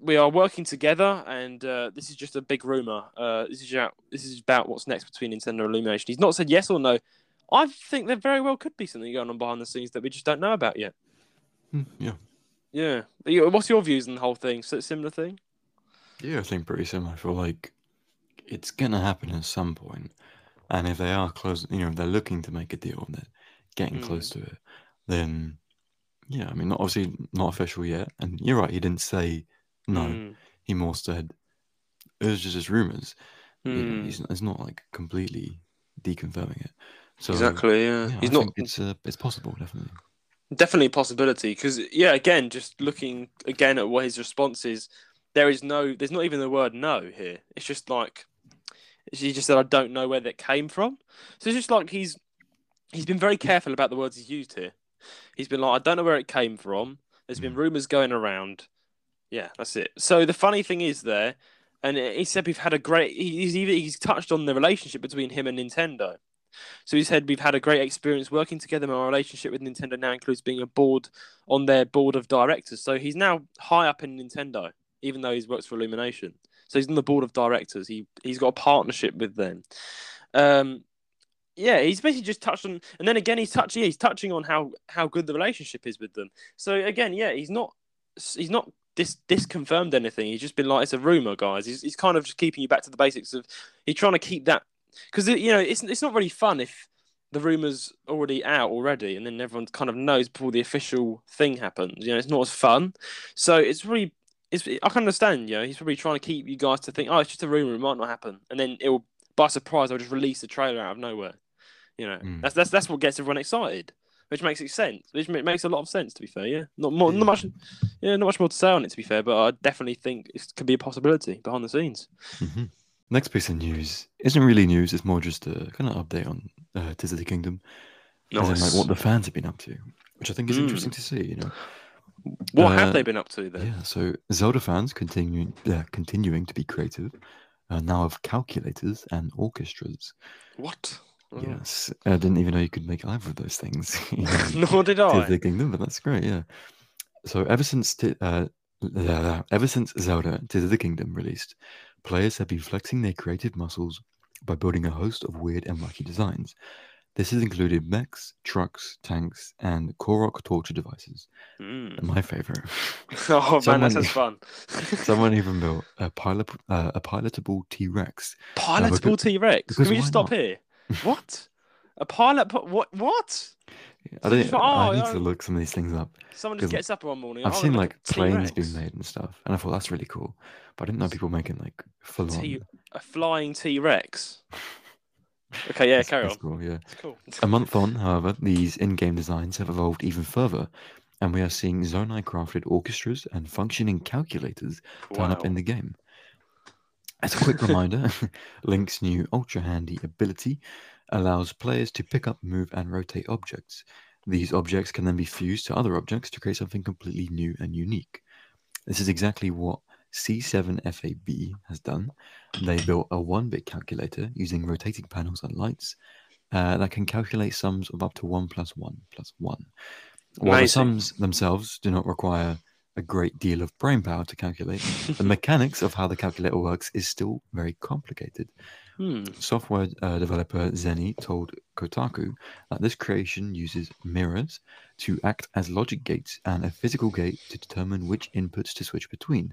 we are working together, and uh, this is just a big rumor. Uh, this is about, this is about what's next between Nintendo and Illumination. He's not said yes or no. I think there very well could be something going on behind the scenes that we just don't know about yet. Mm, yeah, Yeah. What's your views on the whole thing? So similar thing? yeah. I think pretty similar. I feel like it's gonna happen at some point. And if they are close, you know, if they're looking to make a deal and they're getting Mm. close to it, then yeah, I mean, not obviously not official yet. And you're right, he didn't say no. Mm. He more said it was just his rumors. Mm. he's, he's not like completely deconfirming it. So exactly. Yeah. yeah, He's I not it's uh, it's possible, definitely. definitely a possibility because yeah, again, just looking again at what his response is, there is no, there's not even the word no here. It's just like he just said, I don't know where that came from. So it's just like he's he's been very careful about the words he's used here. He's been like, I don't know where it came from. There's been Mm. rumors going around. Yeah, that's it. So the funny thing is there, and he said we've had a great. He's even he's touched on the relationship between him and Nintendo. So he said we've had a great experience working together. My relationship with Nintendo now includes being a board on their board of directors. So he's now high up in Nintendo, even though he's works for Illumination. So he's on the board of directors. He he's got a partnership with them. Um, yeah, he's basically just touched on, and then again he's touching, he's touching on how how good the relationship is with them. So again, yeah, he's not he's not dis disconfirmed anything. He's just been like it's a rumor, guys. He's he's kind of just keeping you back to the basics of. He's trying to keep that because you know it's it's not really fun if the rumors already out already, and then everyone kind of knows before the official thing happens. You know, it's not as fun. So it's really. It's, I can understand, you know, he's probably trying to keep you guys to think, oh, it's just a rumor, it might not happen, and then it will, by surprise, they'll just release the trailer out of nowhere. You know, Mm. that's that's that's what gets everyone excited, which makes it sense. Which ma- makes a lot of sense, to be fair. Yeah, not more, Yeah. not much, yeah, not much more to say on it, to be fair. But I definitely think it could be a possibility behind the scenes. hmm Next piece of news isn't really news. It's more just a kind of update on uh, Tears of the Kingdom, as in, like what the fans have been up to, which I think is Mm. interesting to see. You know, What uh, have they been up to then? yeah. So Zelda fans continuing, uh, continuing to be creative, uh, now have calculators and orchestras. What? Oh. Yes, I didn't even know you could make either of those things. [LAUGHS] in, [LAUGHS] Nor did I. the Kingdom, but that's great. Yeah. So ever since Ti- uh, uh, ever since Zelda Tears of the Kingdom released, players have been flexing their creative muscles by building a host of weird and wacky designs. This has included mechs, trucks, tanks, and Korok torture devices. Mm. My favorite. [LAUGHS] Oh man, Someone- that sounds fun. Someone even built a pilot, uh, a pilotable T Rex. Pilotable T Rex. Can we just stop not? here? What? A pilot? pi- What? What? I don't. Oh, I need to look some of these things up. Someone just gets up one morning. I've "Oh, seen like planes being made and stuff, and I thought that's really cool. But I didn't know people making like full on. A flying T Rex. [LAUGHS] Okay, yeah, That's- carry that's on. Cool, yeah. It's cool. A month on, however, these in-game designs have evolved even further, and we are seeing Zonai crafted orchestras and functioning calculators turn up in the game. As a quick reminder, [LAUGHS] Link's new ultra handy ability allows players to pick up, move, and rotate objects. These objects can then be fused to other objects to create something completely new and unique. This is exactly what C7FAB has done. They built a one bit calculator using rotating panels and lights uh, that can calculate sums of up to 1 plus 1 plus 1. While the sums themselves do not require a great deal of brain power to calculate, the [LAUGHS] mechanics of how the calculator works is still very complicated. Hmm. Software uh, developer Zenny told Kotaku that this creation uses mirrors to act as logic gates and a physical gate to determine which inputs to switch between.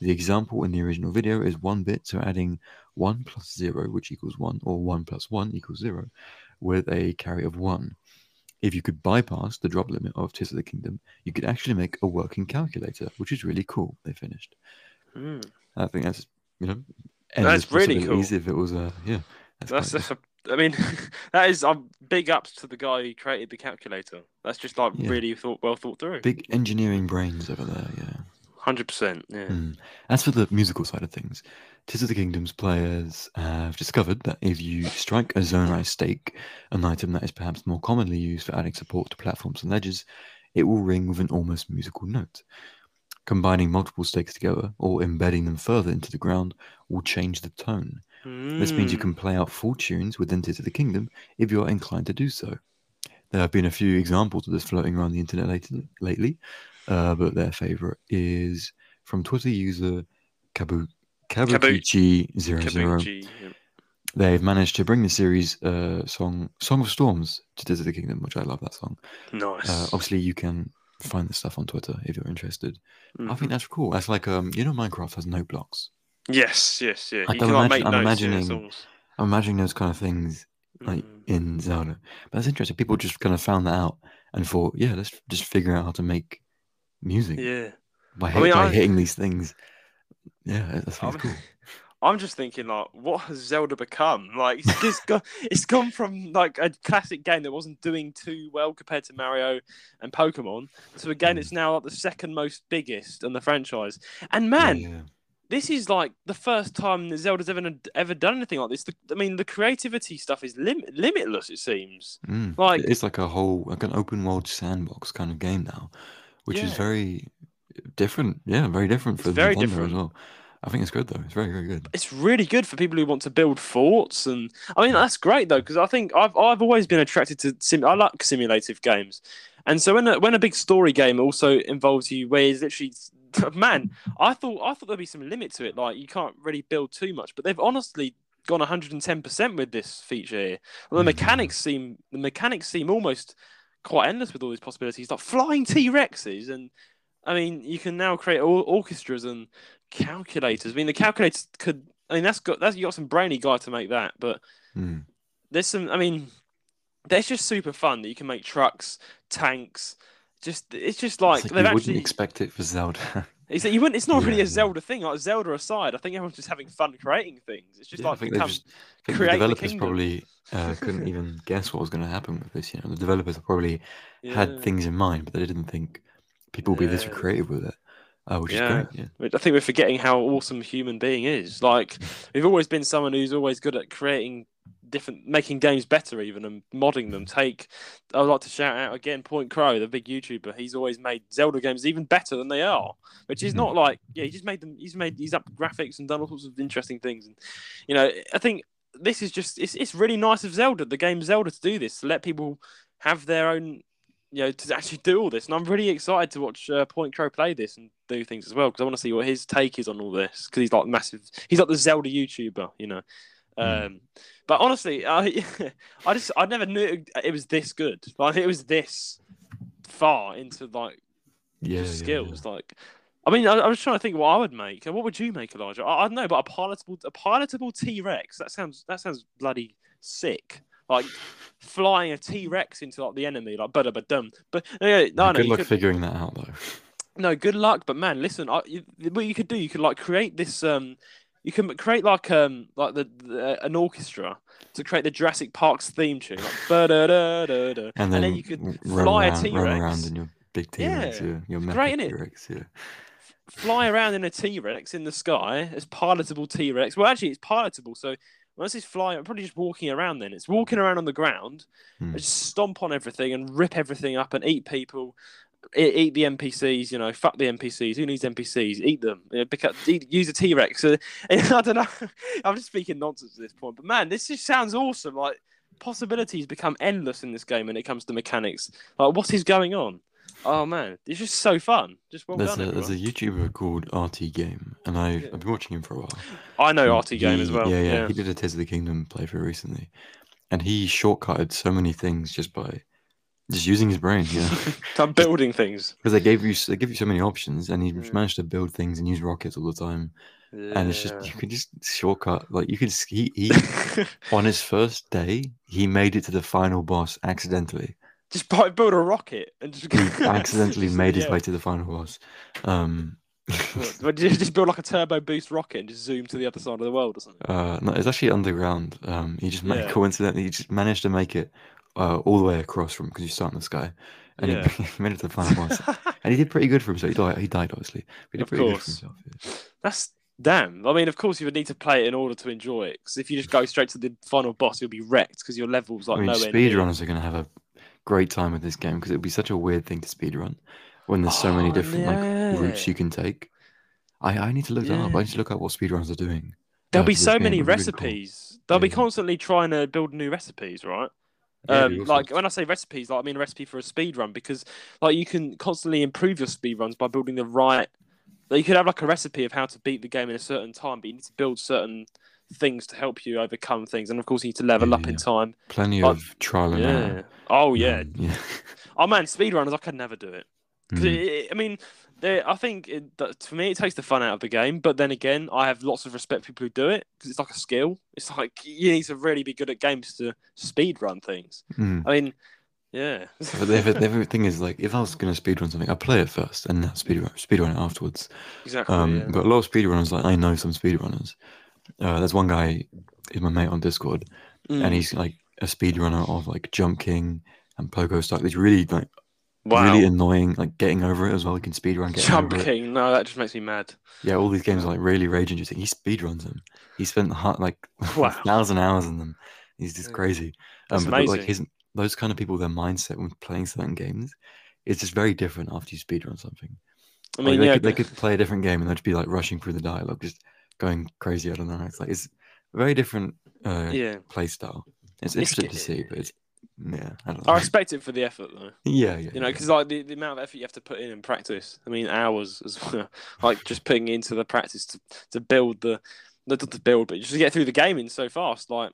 The example in the original video is one bit, so adding 1 plus 0, which equals 1, or 1 plus 1 equals 0, with a carry of 1. If you could bypass the drop limit of Tears of the Kingdom, you could actually make a working calculator, which is really cool. They finished. Hmm. I think that's, you know, That's really cool. If it was, uh, yeah. That's, that's a, I mean, [LAUGHS] that is um, big ups to the guy who created the calculator. That's just like Yeah. really thought well thought through. Big engineering brains over there, yeah. Hundred percent. Yeah. Mm. As for the musical side of things, Tears of the Kingdom's players have discovered that if you strike a zonai stake, an item that is perhaps more commonly used for adding support to platforms and ledges, it will ring with an almost musical note. Combining multiple stakes together or embedding them further into the ground will change the tone. This means you Hmm. can play out full tunes within Tears of the Kingdom if you're inclined to do so. There have been a few examples of this floating around the internet lately, lately uh, but their favorite is from Twitter user Kabu, Kabukichi00. Kabuki, yeah. They've managed to bring the series uh, song Song of Storms to of the Kingdom, which I love that song. Nice. Uh, obviously, you can find the stuff on Twitter if you're interested. I Mhm. think that's cool. That's like um, you know, Minecraft has note blocks. Yes, yes, yeah. I you can can like, imagine- make I'm notes, imagining- songs. I'm imagining those kind of things like Mm. in Zelda. But that's interesting. People just kind of found that out and thought, yeah, let's just figure out how to make music Yeah. by, I mean, by I- hitting these things. Yeah, that's, I that's mean- cool. [LAUGHS] I'm just thinking, like, what has Zelda become? Like, it's just gone, [LAUGHS] it's gone from like a classic game that wasn't doing too well compared to Mario and Pokemon to a game Mm. that's now like the second most biggest in the franchise. And man, yeah. this is like the first time that Zelda's ever ever done anything like this. The, I mean, the creativity stuff is lim- limitless. It seems. Mm. Like- it's like a whole like an open world sandbox kind of game now, which is very different. Yeah, very different It's for very Nintendo different. as well. I think it's good though. It's very very good. it's really good for people who want to build forts and I mean that's great though because I think I've I've always been attracted to sim I like simulative games and so when a, when a big story game also involves you where it's literally [LAUGHS] man I thought I thought there'd be some limit to it like you can't really build too much but they've honestly gone 110% with this feature here well, the Mhm. mechanics seem the mechanics seem almost quite endless with all these possibilities like flying T-Rexes and I mean you can now create or- orchestras and calculators. I mean, the calculators could. I mean, that's got that's you got some brainy guy to make that, but Mm. there's some. I mean, that's just super fun that you can make trucks, tanks. Just it's just like, It's like they've actually. wouldn't expect it for Zelda. [LAUGHS] It's, you wouldn't, it's not really a yeah. Zelda thing. Like Zelda aside, I think everyone's just having fun creating things. It's just Yeah, I like think just I think the the developers kingdom. probably [LAUGHS] uh, couldn't even guess what was going to happen with this. You know, the developers probably had things in mind, but they didn't think people would be this creative with it, uh, which Yeah. is great. Yeah. I think we're forgetting how awesome a human being is. Like we've always been someone who's always good at creating different, making games better, even and modding them. Take, I'd like to shout out again, PointCrow, the big YouTuber. He's always made Zelda games even better than they are, which is Mhm. not like yeah, he just made them. He's made he's up graphics and done all sorts of interesting things. And you know, I think this is just it's it's really nice of Zelda, the game Zelda, to do this to let people have their own. You know, to actually do all this, and I'm really excited to watch uh, PointCrow play this and do things as well because I want to see what his take is on all this because he's like massive. He's like the Zelda YouTuber, you know. Mm. Um, but honestly, I [LAUGHS] I just I never knew it was this good. Like it was this far into like Yeah, just yeah, yeah. skills. Like, I mean, I, I was trying to think what I would make. What would you make, Elijah? I, I don't know, but a pilotable a pilotable T Rex. That sounds that sounds bloody sick. Like flying a T Rex into like the enemy, like but but dum. But no, no, no, good you luck could- figuring that out though. no, good luck. But man, listen, I, you, what you could do, you could like create this. Um, you can create like um like the, the an orchestra to create the Jurassic Park's theme tune, like ba-da-da-da-da. And then, you could fly run a around, T run around in your big T Rex, Yeah. yeah, your mecha great, innit? T Rex, yeah. fly around in a T Rex in the sky. It's pilotable T Rex. Well, actually, it's pilotable. So once it's flying, I'm probably just walking around. Then it's walking around on the ground, Hmm. just stomp on everything and rip everything up and eat people. e- Eat the NPCs, you know. Fuck the NPCs. Who needs NPCs? Eat them. You know, up, eat, use a T Rex. Uh, [LAUGHS] I don't know. [LAUGHS] I'm just speaking nonsense at this point, but man, this just sounds awesome. Like possibilities become endless in this game when it comes to mechanics. Like what is going on? Oh man, it's just so fun. Just well There's done. a there's a. YouTuber called RTGame, and I Yeah. I've been watching him for a while. I know And RTGame as well. Yeah, yeah, yeah. He did a Tears of the Kingdom playthrough recently, and he shortcutted so many things just by just using his brain. Yeah, [LAUGHS] I'm building things. [LAUGHS] because they gave you they give you so many options, and he Yeah. managed to build things and use rockets all the time. And it's just you can just shortcut like you can he he [LAUGHS] on his first day he made it to the final boss accidentally. Just [LAUGHS] buy, build a rocket and just He [LAUGHS] accidentally just- made his yeah. way to the final boss. Um, What, just build like a turbo boost rocket and just zoom to the other side of the world or something. Uh, no, it's actually underground. Um, he just Yeah. coincidentally he just managed to make it uh, all the way across from because you start in the sky, and Yeah. he, [LAUGHS] he made it to the final boss, and he did pretty good for himself. He died, he died obviously, but he did Of pretty course. good for himself. yeah. That's damn. I mean, of course, you would need to play it in order to enjoy it. Because if you just go straight to the final boss, you'll be wrecked because your levels like I mean, nowhere near. speedrunners are going to have a great time with this game because it would be such a weird thing to speedrun when there's so many Oh, different like routes you can take. I, I need to look that up. Yeah. I need to look up what speedrunners are doing. There'll uh, be so many It'd really cool. recipes. They'll be constantly trying to build new recipes, right? Um, like when I say recipes, like I mean a recipe for a speed run because like you can constantly improve your speed runs by building the right. Like you could have like a recipe of how to beat the game in a certain time, but you need to build certain things to help you overcome things, and of course you need to level Yeah, up in time. plenty like- of trial and Yeah. error. Oh yeah. Um, yeah. [LAUGHS] Oh man, speedrunners, I could never do it. Mm. it- it- I mean, There, I think it, that, for me, it takes the fun out of the game. But then again, I have lots of respect for people who do it because it's like a skill. It's like you need to really be good at games to speed run things. Mm. I mean, yeah. But the, the, the [LAUGHS] thing is, like, if I was going to speedrun something, I'd play it first and then speedrun, speedrun it afterwards. exactly. Um, yeah. But a lot of speedrunners, like, I know some speedrunners. Uh, there's one guy, he's my mate on Discord, Mm. and he's like a speedrunner of like Jump King and Pogo Stuck. He's really like wow. really annoying, like getting over it as well. He can speedrun getting Jump over it. No, that just makes me mad. Yeah, all these games are like really rage inducing. He speedruns them. He spent like [LAUGHS] Wow. thousand hours in them. He's just crazy. That's but, like his those kind of people, their mindset when playing certain games is just very different after you speedrun something. I Like, mean, they, yeah. could, they could play a different game and they'd just be like rushing through the dialogue, just going crazy. I don't know. It's like it's a very different uh, yeah. play style. It's It's interesting to see, but it's yeah, I don't know. I respect it for the effort, though. [LAUGHS] yeah, yeah, You know, yeah. because like the, the amount of effort you have to put in in practice. I mean, hours as well. [LAUGHS] like just putting into the practice to, to build the not to build, but just to get through the gaming so fast. Like,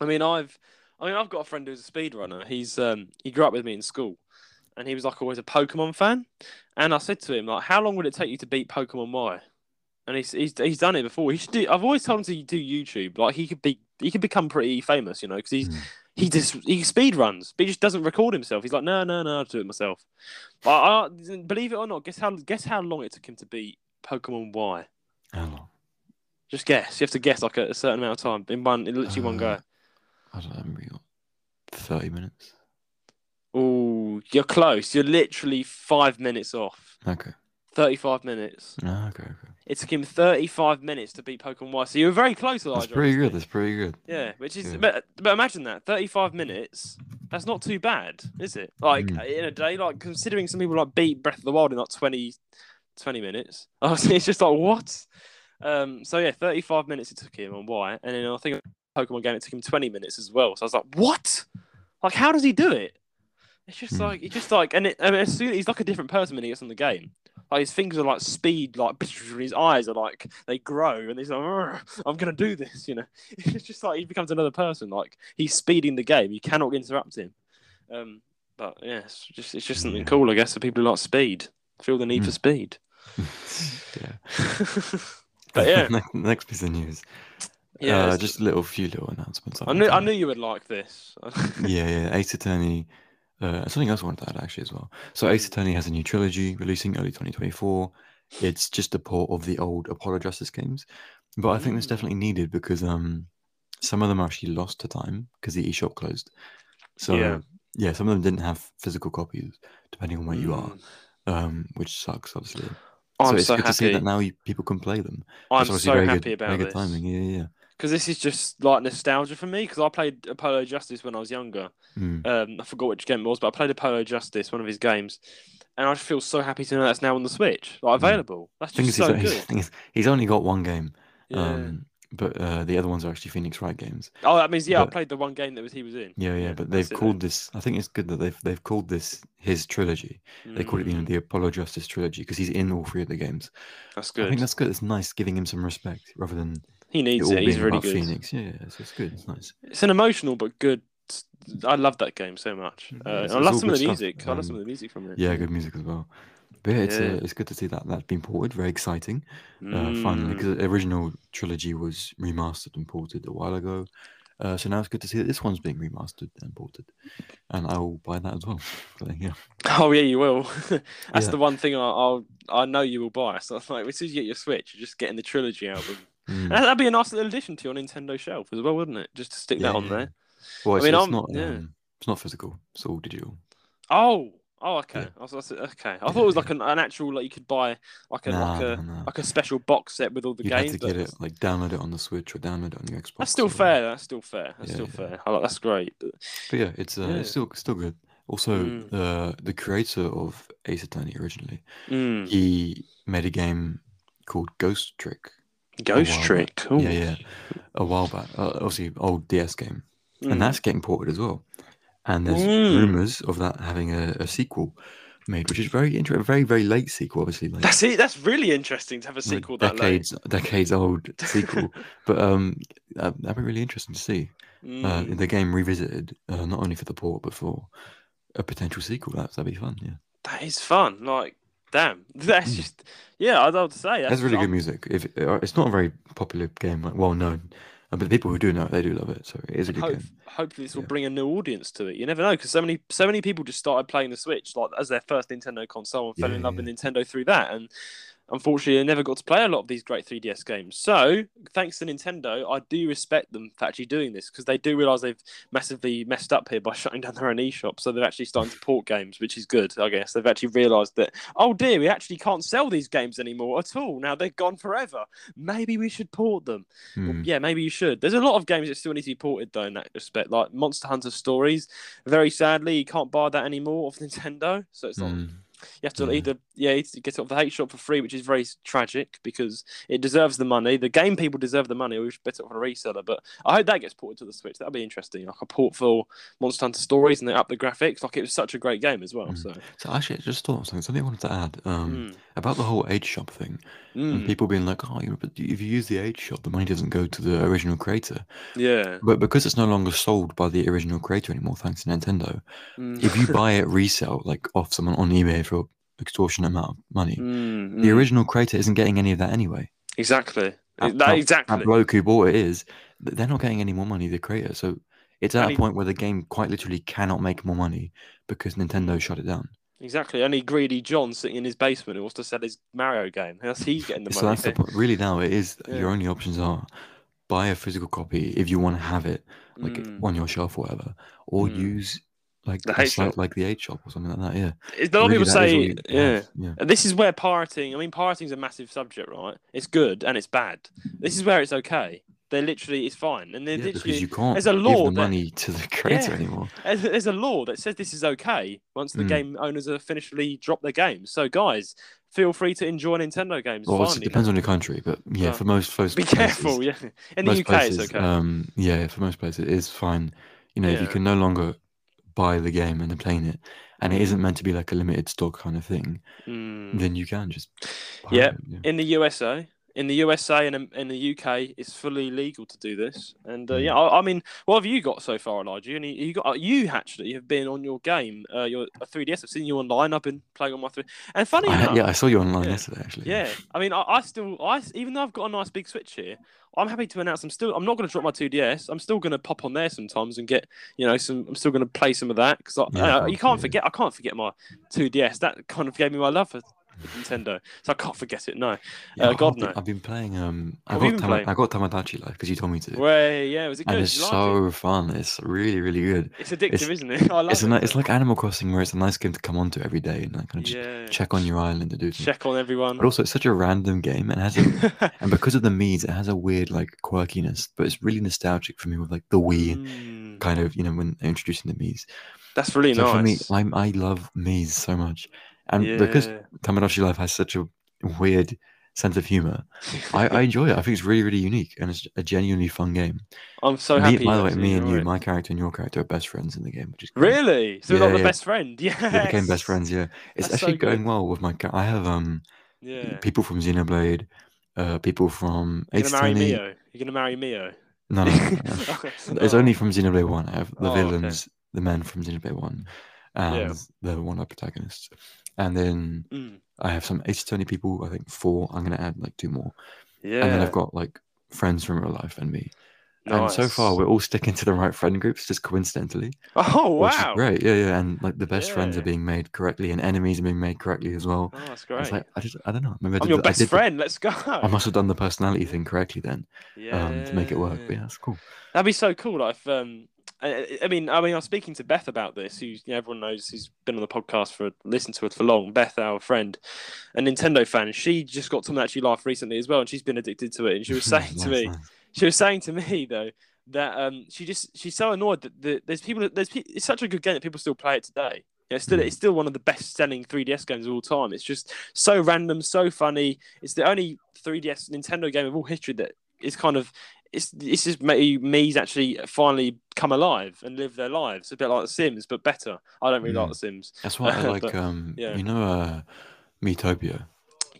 I mean, I've I mean, I've got a friend who's a speedrunner. He's um he grew up with me in school, and he was like always a Pokemon fan. And I said to him like, how long would it take you to beat Pokemon Y? And he's he's, he's done it before. He should do. I've always told him to do YouTube. Like he could be he could become pretty famous, you know, because he's Mm. he just he speed runs, but he just doesn't record himself. He's like, no, no, no, I'll do it myself. But I, believe it or not, guess how guess how long it took him to beat Pokemon Y. How long? Just guess. You have to guess like a, a certain amount of time in one, in literally one go. Uh, I don't know, maybe thirty minutes. Oh, you're close. You're literally five minutes off. Okay. Thirty-five minutes. Ah, okay, okay. It took him thirty-five minutes to beat Pokemon Y. So you were very close, Elijah. That's pretty good. That's pretty good. Yeah, which is Yeah. but, but imagine that thirty-five minutes. That's not too bad, is it? Like Mm. in a day, like considering some people like beat Breath of the Wild in like 20, 20 minutes. [LAUGHS] Honestly, it's just like what? Um, so yeah, thirty-five minutes it took him on Y, and then I think Pokemon game it took him twenty minutes as well. So I was like, what? Like, how does he do it? It's just Mm. like it's just like, and it, I mean, as soon he's like a different person when he gets on the game. Like his fingers are like speed, like [LAUGHS] his eyes are like they grow, and he's like, "I'm gonna do this," you know. [LAUGHS] It's just like he becomes another person. Like he's speeding the game. You cannot interrupt him. Um, but yeah, it's just it's just something cool, I guess, for people who like speed. Feel the need for Mm. speed. yeah. [LAUGHS] but yeah, next, next piece of news. yeah. uh, just a little few little announcements. I knew I knew you would like this. yeah, yeah. Ace Attorney. Uh, something else I wanted to add actually as well. So Ace Attorney has a new trilogy releasing early 2024. It's just a port of the old Apollo Justice games, but I think that's Mm. definitely needed because um some of them are actually lost to time because the eShop closed. So Yeah. yeah. some of them didn't have physical copies depending on where you are, Mm. um, which sucks obviously. I'm so it's so good to see that now you, people can play them. I'm so happy good, about very good this timing. Yeah, yeah. Because this is just like nostalgia for me. Because I played Apollo Justice when I was younger. Mm. Um, I forgot which game it was, but I played Apollo Justice, one of his games, and I just feel so happy to know that's now on the Switch, like Mm. available. That's just so he's, good. [LAUGHS] is, he's only got one game, Yeah. um, but uh, the other ones are actually Phoenix Wright games. oh, that means yeah, I played the one game that was he was in. Yeah, yeah, but they've called this. I think it's good that they've they've called this his trilogy. They call it you know Mm, the Apollo Justice trilogy because he's in all three of the games. That's good. I think that's good. It's nice giving him some respect rather than He needs all it. He's really good. Phoenix. Yeah, it's, it's good. It's nice. It's an emotional but good. I love that game so much. Mm, Uh, it's- I love some of the music. I love some um, of the music from it. Yeah, good music as well. But yeah, it's Yeah. uh, it's good to see that that's been ported. Very exciting. Uh, finally, Mm. because the original trilogy was remastered and ported a while ago. Uh, so now it's good to see that this one's being remastered and ported, and I will buy that as well. [LAUGHS] So, yeah. Oh yeah, you will. [LAUGHS] That's Yeah. the one thing I, I'll I know you will buy. So like, as soon as you get your Switch, you're just getting the trilogy album. Mm. That'd be a nice little addition to your Nintendo shelf as well, wouldn't it? Just to stick Yeah, that on there. Well, I it's, mean, it's not. yeah. Um, it's not physical. It's all digital. Oh, oh, okay. Yeah. I was, I was- okay. I thought it was like an, an actual like you could buy like a Nah, like a nah, nah. like a special box set with all the You'd games. have to get it like download it on the Switch or download it on your Xbox. That's still fair. That's still fair. That's still fair. I like, that's great. But, But yeah, it's uh, it's still still good. Also, Mm. uh, the creator of Ace Attorney originally, mm. he made a game called Ghost Trick Ghost Trick. Yeah, yeah. a while back. Uh, obviously, old DS game, Mm. and that's getting ported as well. And there's Mm. rumors of that having a, a sequel made, which is very interesting. A very very late sequel, obviously. Like, That's it. That's really interesting to have a like sequel that late. decades decades old [LAUGHS] sequel. but um, uh, that'd be really interesting to see. uh, Mm. the game revisited, uh, not only for the port but for a potential sequel. That that'd be fun. Yeah. That is fun. Like Damn, [LAUGHS] that's Mm. just yeah. I'd, I'd say that's, That's really good music. If uh, it's not a very popular game, like well known, uh, but the people who do know it, they do love it. So it is a good hope, game. hopefully this will Yeah. bring a new audience to it. You never know because so many so many people just started playing the Switch like as their first Nintendo console and fell in Yeah, love with Nintendo through that. And unfortunately, they never got to play a lot of these great 3DS games. So thanks to Nintendo, I do respect them for actually doing this because they do realize they've massively messed up here by [LAUGHS] shutting down their own eShop. So they're actually starting to port games, which is good. I guess they've actually realized that oh dear, we actually can't sell these games anymore at all. Now they're gone forever. Maybe we should port them. Well, Hmm. yeah, maybe you should. There's a lot of games that still need to be ported though in that respect, like Monster Hunter Stories. Very sadly, you can't buy that anymore off Nintendo, so it's like Hmm. You have to Yeah. either yeah you have to get it off the hShop for free, which is very tragic because it deserves the money. The game people deserve the money. We should bet it off on a reseller, but I hope that gets ported to the Switch. That'd be interesting, like a port for Monster Hunter Stories and they up the graphics. Like it was such a great game as well. Mm. So So actually, I just thought of something. Something I wanted to add um, mm. About the whole hShop thing. And Mm. people being like, "Oh, you know, but if you use the hShop, the money doesn't go to the original creator." yeah. But because it's no longer sold by the original creator anymore, thanks to Nintendo, Mm. if you buy it [LAUGHS] resale, like off someone on eBay for extortionate amount of money, Mm, the mm. original creator isn't getting any of that anyway. exactly. That- exactly. that bloke who bought it is, they're not getting any more money, the creator. So it's at And a he- point where the game quite literally cannot make more money because Nintendo shut it down. Exactly. Only greedy John sitting in his basement who wants to sell his Mario game. That's he's getting the money? so that's the point. Really, now it is Yeah. your only options are buy a physical copy if you want to have it, like Mm. on your shelf or whatever, or Mm. use like The H site shop. like the hShop or something like that. Yeah, It's- A lot of people that is all say, yeah. yeah. This is where pirating. I mean, pirating is a massive subject, right? It's good and it's bad. This is where it's okay. They're literally it's fine, and they're yeah literally because you can't there's a law give the that- money to the creator Yeah. anymore. there's, there's a law that says this is okay once the Mm. game owners have officially dropped their games. So guys, feel free to enjoy Nintendo games. Well, it's- it depends on your country, but yeah, Yeah. for most most Be places, careful, yeah. In the UK, places, it's okay. um, yeah, for most places, it is fine. You know, if you can no longer buy the game and playing it, and it isn't meant to be like a limited stock kind of thing, Mm. then you can just it, yeah. in the USA, in the USA and in, the UK, it's fully legal to do this. And uh, Mm. yeah, I, I mean, what have you got so far, Elijah? And you got you actually have been on your game, uh, your uh, 3DS. I've seen you online. I've been playing on my 3 And funny I, enough, yeah, I saw you online Yeah. yesterday actually. yeah, I mean, I, I still, I even though I've got a nice big Switch here, I'm happy to announce I'm still, I'm not going to drop my 2DS. I'm still going to pop on there sometimes and get, you know, some. I'm still going to play some of that because Yeah, uh, you can't forget. I can't forget my 2DS. That kind of gave me my love for Nintendo, so I can't forget it. No, Yeah, uh, God no. I've been playing. Um, I've got been playing? I got Tomodachi Life because you told me to, Way, yeah, was it good? and it's so it? fun. It's really really good. It's addictive, it's- isn't it? [LAUGHS] I love It's a, it. it's like Animal Crossing where it's a nice game to come onto every day and like kind of just yeah. check on your island and do things. check on everyone. But also, it's such a random game and has a [LAUGHS] and because of the Mii's, it has a weird like quirkiness, but it's really nostalgic for me with like the Wii Mm, kind of you know when they're introducing the Mii's. that's really So for me, nice. I'm, I love Mii's so much, and because Yeah. Tomodachi Life has such a weird sense of humor, I, I [LAUGHS] enjoy it. I think it's really really unique and it's a genuinely fun game. I'm so me, happy. by the way, me and you, my character and your character are best friends in the game, which is great. Really? So we're Yeah, not the best friend? Yeah. We became best friends. Yeah, it's That's so actually going well with my. I have um Yeah. people from Xenoblade, uh, people from You're gonna marry Mio. You're gonna marry Mio. No, no, no, no. [LAUGHS] It's Oh. only from Xenoblade One. I have the Oh, okay. villains, the men from Xenoblade One, and Yeah. the one of protagonists. And then Mm, I have some Ace Attorney people. I think four. I'm gonna add like two more, yeah. and then I've got like friends from real life and me. And so far, we're all sticking to the right friend groups, just coincidentally, Oh wow! great. Yeah, yeah. And like the best friends are being made correctly, and enemies are being made correctly as well. Oh, that's It's great. like I just I don't know. Maybe I I'm did your the- I best the- friend. Let's go. I must have done the personality thing correctly then, um, to make it work. But yeah, that's cool. That'd be so cool. Like, if, um, I, I mean, I mean, I was speaking to Beth about this. Who you know, everyone knows who's been on the podcast for listened to it for long. Beth, our friend, a Nintendo fan. She just got Tomodachi Life recently as well, and she's been addicted to it. And she was [LAUGHS] saying to me, nice. she was saying to me though that um, she just she's so annoyed that the, there's people there's it's such a good game that people still play it today. Yeah, it's still Mm. it's still one of the best selling 3DS games of all time. It's just so random, so funny. It's the only 3DS Nintendo game of all history that is kind of it's it's just me me's actually finally come alive and live their lives a bit like The Sims but better. I don't really like Mm. The Sims. That's why I [LAUGHS] like But, um yeah. you know uh Miitopia.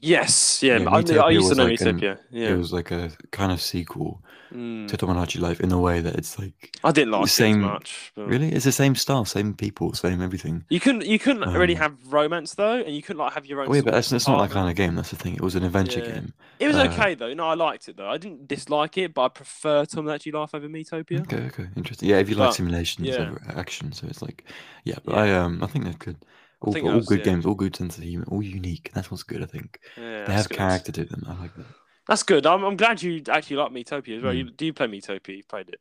Yes, yeah. Yeah, I, I used to know like an- Yeah. It was like a kind of sequel Mm. to Tomodachi Life in a way that it's like I didn't like the same- it as much. But... really it's the same style, same people, same everything. You couldn't you couldn't really Um, have romance though, and you couldn't like have your own. Oh, yeah, but that's, that's not that kind of game. That's the thing. It was an adventure Yeah. game. It was uh, okay though. No, I liked it though. I didn't dislike it, but I prefer Tomodachi Life over Miitopia. Okay, okay, interesting. Yeah, if you like But, simulations yeah. over action, so it's like, yeah, but Yeah. I um I think they're good. All, all was- good games, all good sense of humor, all unique. That's what's good. I think they have character to them. I like that. That's good. I'm, I'm glad you actually like Miitopia as well. Mm. You, do you play Miitopia? You've played it?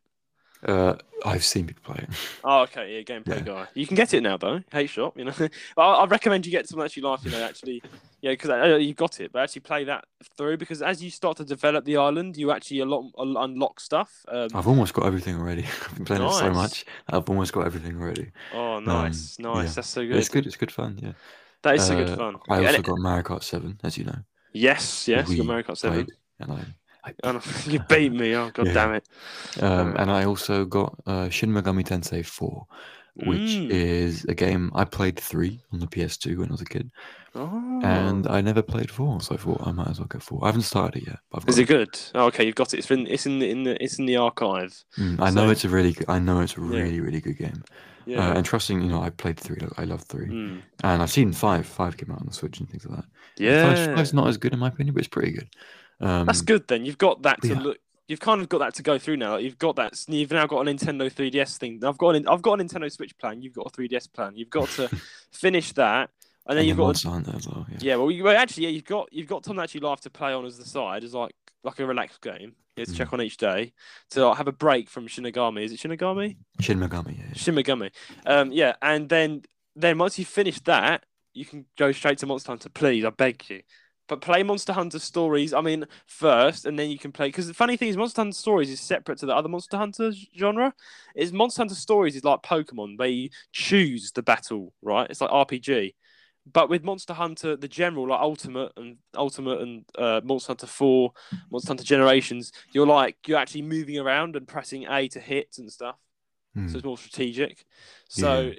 Uh, I've seen people play it. [LAUGHS] Oh, okay. Yeah, gameplay Yeah. guy. You can get it now though. Hey shop, you know. [LAUGHS] but I, I recommend you get Tomodachi Life. You know, actually, yeah, because uh, you got it, but actually play that through because as you start to develop the island, you actually a lot un- unlock stuff. Um, I've almost got everything already. [LAUGHS] I've been playing it so much. I've almost got everything already. oh, nice, nice. yeah. That's so good. It's good. It's good fun. Yeah. That is so good Uh, fun. I also got Mario Kart Seven, as you know. Yes, yes. We Mario Kart Seven. and I, I [LAUGHS] no, you beat me. Oh god Yeah. damn it. Um, Uh, and I also got uh, Shin Megami Tensei 4, which Mm. is a game I played three on the PS2 when I was a kid, Oh. and I never played four, so I thought I might as well get four. I haven't started it yet, but is got it good? Oh, okay, you've got it. It's in it's in the in the it's in the archive. Mm, I know it's a really, good, I know it's a really, really good game. Yeah. Uh, and trusting, you know, I played three. I love three, Mm. and I've seen five. Five came out on the Switch and things like that. Yeah. Five's, five's not as good in my opinion, but it's pretty good. Um, That's good then. You've got that to yeah. look. You've kind of got that to go through now. You've got that. You've now got a Nintendo 3DS thing. I've got an. I've got a Nintendo Switch plan. You've got a 3DS plan. You've got to [LAUGHS] finish that, and then and you've then got. Monster Hunter as well. Yeah. Yeah, well, you, well, actually, yeah, you've got you've got Tomodachi Life to play on as the side, as like like a relaxed game. Yeah, to Mm. check on each day to like, have a break from Shinigami. Is it Shinigami? Shin Megami. Yeah. Shimigami. Um, yeah, and then then once you finish that, you can go straight to Monster Hunter. Please, I beg you. But play Monster Hunter Stories. I mean, first, and then you can play. Because the funny thing is, Monster Hunter Stories is separate to the other Monster Hunter genre. Is Monster Hunter Stories is like Pokemon, where you choose the battle, right? It's like RPG. But with Monster Hunter, the general, like Ultimate and Ultimate and uh, Monster Hunter Four, Monster Hunter Generations, you're like you're actually moving around and pressing A to hit and stuff Hmm. so it's more strategic. So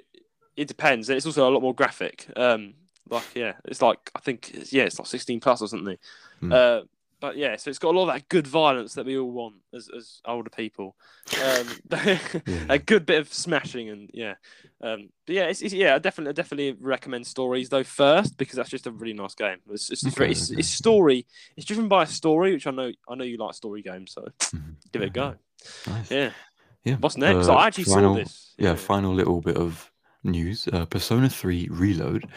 it depends. It's also a lot more graphic. Um, like yeah, it's like I think it's, yeah, it's like sixteen plus or something. Hmm. Uh, but yeah, so it's got a lot of that good violence that we all want as, as older people. Um, [LAUGHS] Yeah. a good bit of smashing and yeah, um, but yeah, it's, it's yeah, I definitely I definitely recommend stories though first because that's just a really nice game. It's it's, Okay, it's, okay. it's story. It's driven by a story, which I know I know you like story games, so Mhm. give it a go. Nice. Yeah, Yeah. what's next? Uh, I actually final- saw this. yeah, final little bit of news. Uh, Persona 3 Reload.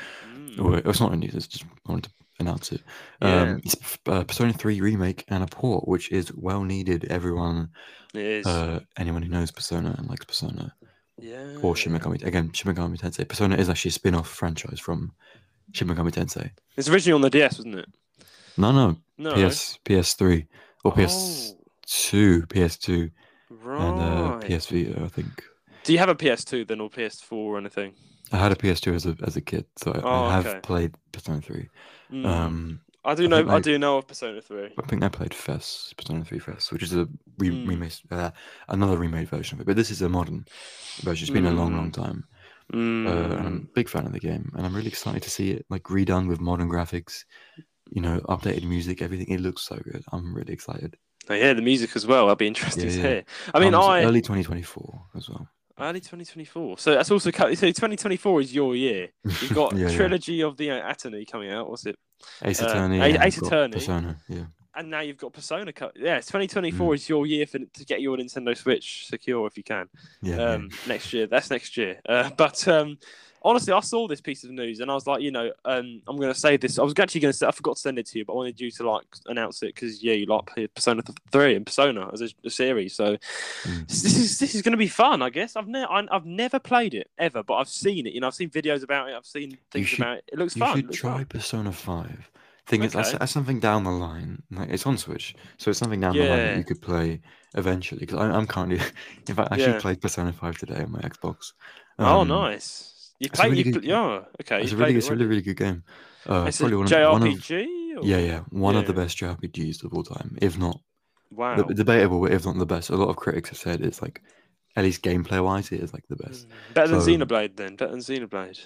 Or, it's not a news, it's just I wanted to announce it. Yeah. Um, it's uh, Persona 3 remake and a port, which is well needed. Everyone, It is. uh, anyone who knows Persona and likes Persona yeah. or Shin Megami, again, Shin Megami Tensei. Persona is actually a spin off franchise from Shin Megami Tensei. It's originally on the DS, wasn't it? No, no, No. PS, PS3 or Oh, PS2, PS2, right. and uh, PS Vita, I think. Do you have a PS2 then, or PS4 or anything? I had a PS2 as a as a kid, so I, Oh, I have okay. played Persona 3. Mm. Um, I do I know. I I- do know of Persona 3. I think I played FES, Persona 3 FES, which is a re- Mm. remade, uh, another remade version of it. But this is a modern version. It's been a long, long time. Uh, and I'm Mm. a big fan of the game, and I'm really excited to see it like redone with modern graphics. You know, updated music, everything. It looks so good. I'm really excited. Oh, yeah, the music as well. I'll be interested Yeah, to hear. I mean, Comes I early 2024 as well. Early 2024. So that's also so 2024 is your year. You've got [LAUGHS] Yeah, yeah. trilogy of the uh, Attorney coming out. What's it? Ace uh, Attorney, Ace- and Ace Attorney. Persona. Yeah, And now you've got Persona. Co- yeah, 2024 is your year for to get your Nintendo Switch secure if you can. yeah. um, next year. That's next year. Uh, [LAUGHS] but um, honestly, I saw this piece of news and I was like, you know, um, I'm going to say this. I was actually going to say, I forgot to send it to you, but I wanted you to like announce it because yeah, you like Persona Three and Persona as a, a series. So Mm. this is this is going to be fun, I guess. I've never I've never played it ever, but I've seen it. You know, I've seen videos about it. I've seen things should- about it. It looks You fun. it should try fun. Persona 5. Thing is, that's, that's something down the line. Like it's on Switch, so it's something down the line that you could play eventually. Because I'm currently, [LAUGHS] in fact, I actually Yeah. played Persona 5 today on my Xbox. oh, Um, nice. You play? really you good pl- yeah. Okay. It's a really, it's it really, really good game. Uh, It's probably one of, one of, JRPG. yeah, yeah, one of the Yeah. best JRPGs of all time, if not Wow. the, debatable, but if not the best. A lot of critics have said it's like, at least gameplay wise, it is like the best. Mm. Better than So- Xenoblade, then. Better than Xenoblade.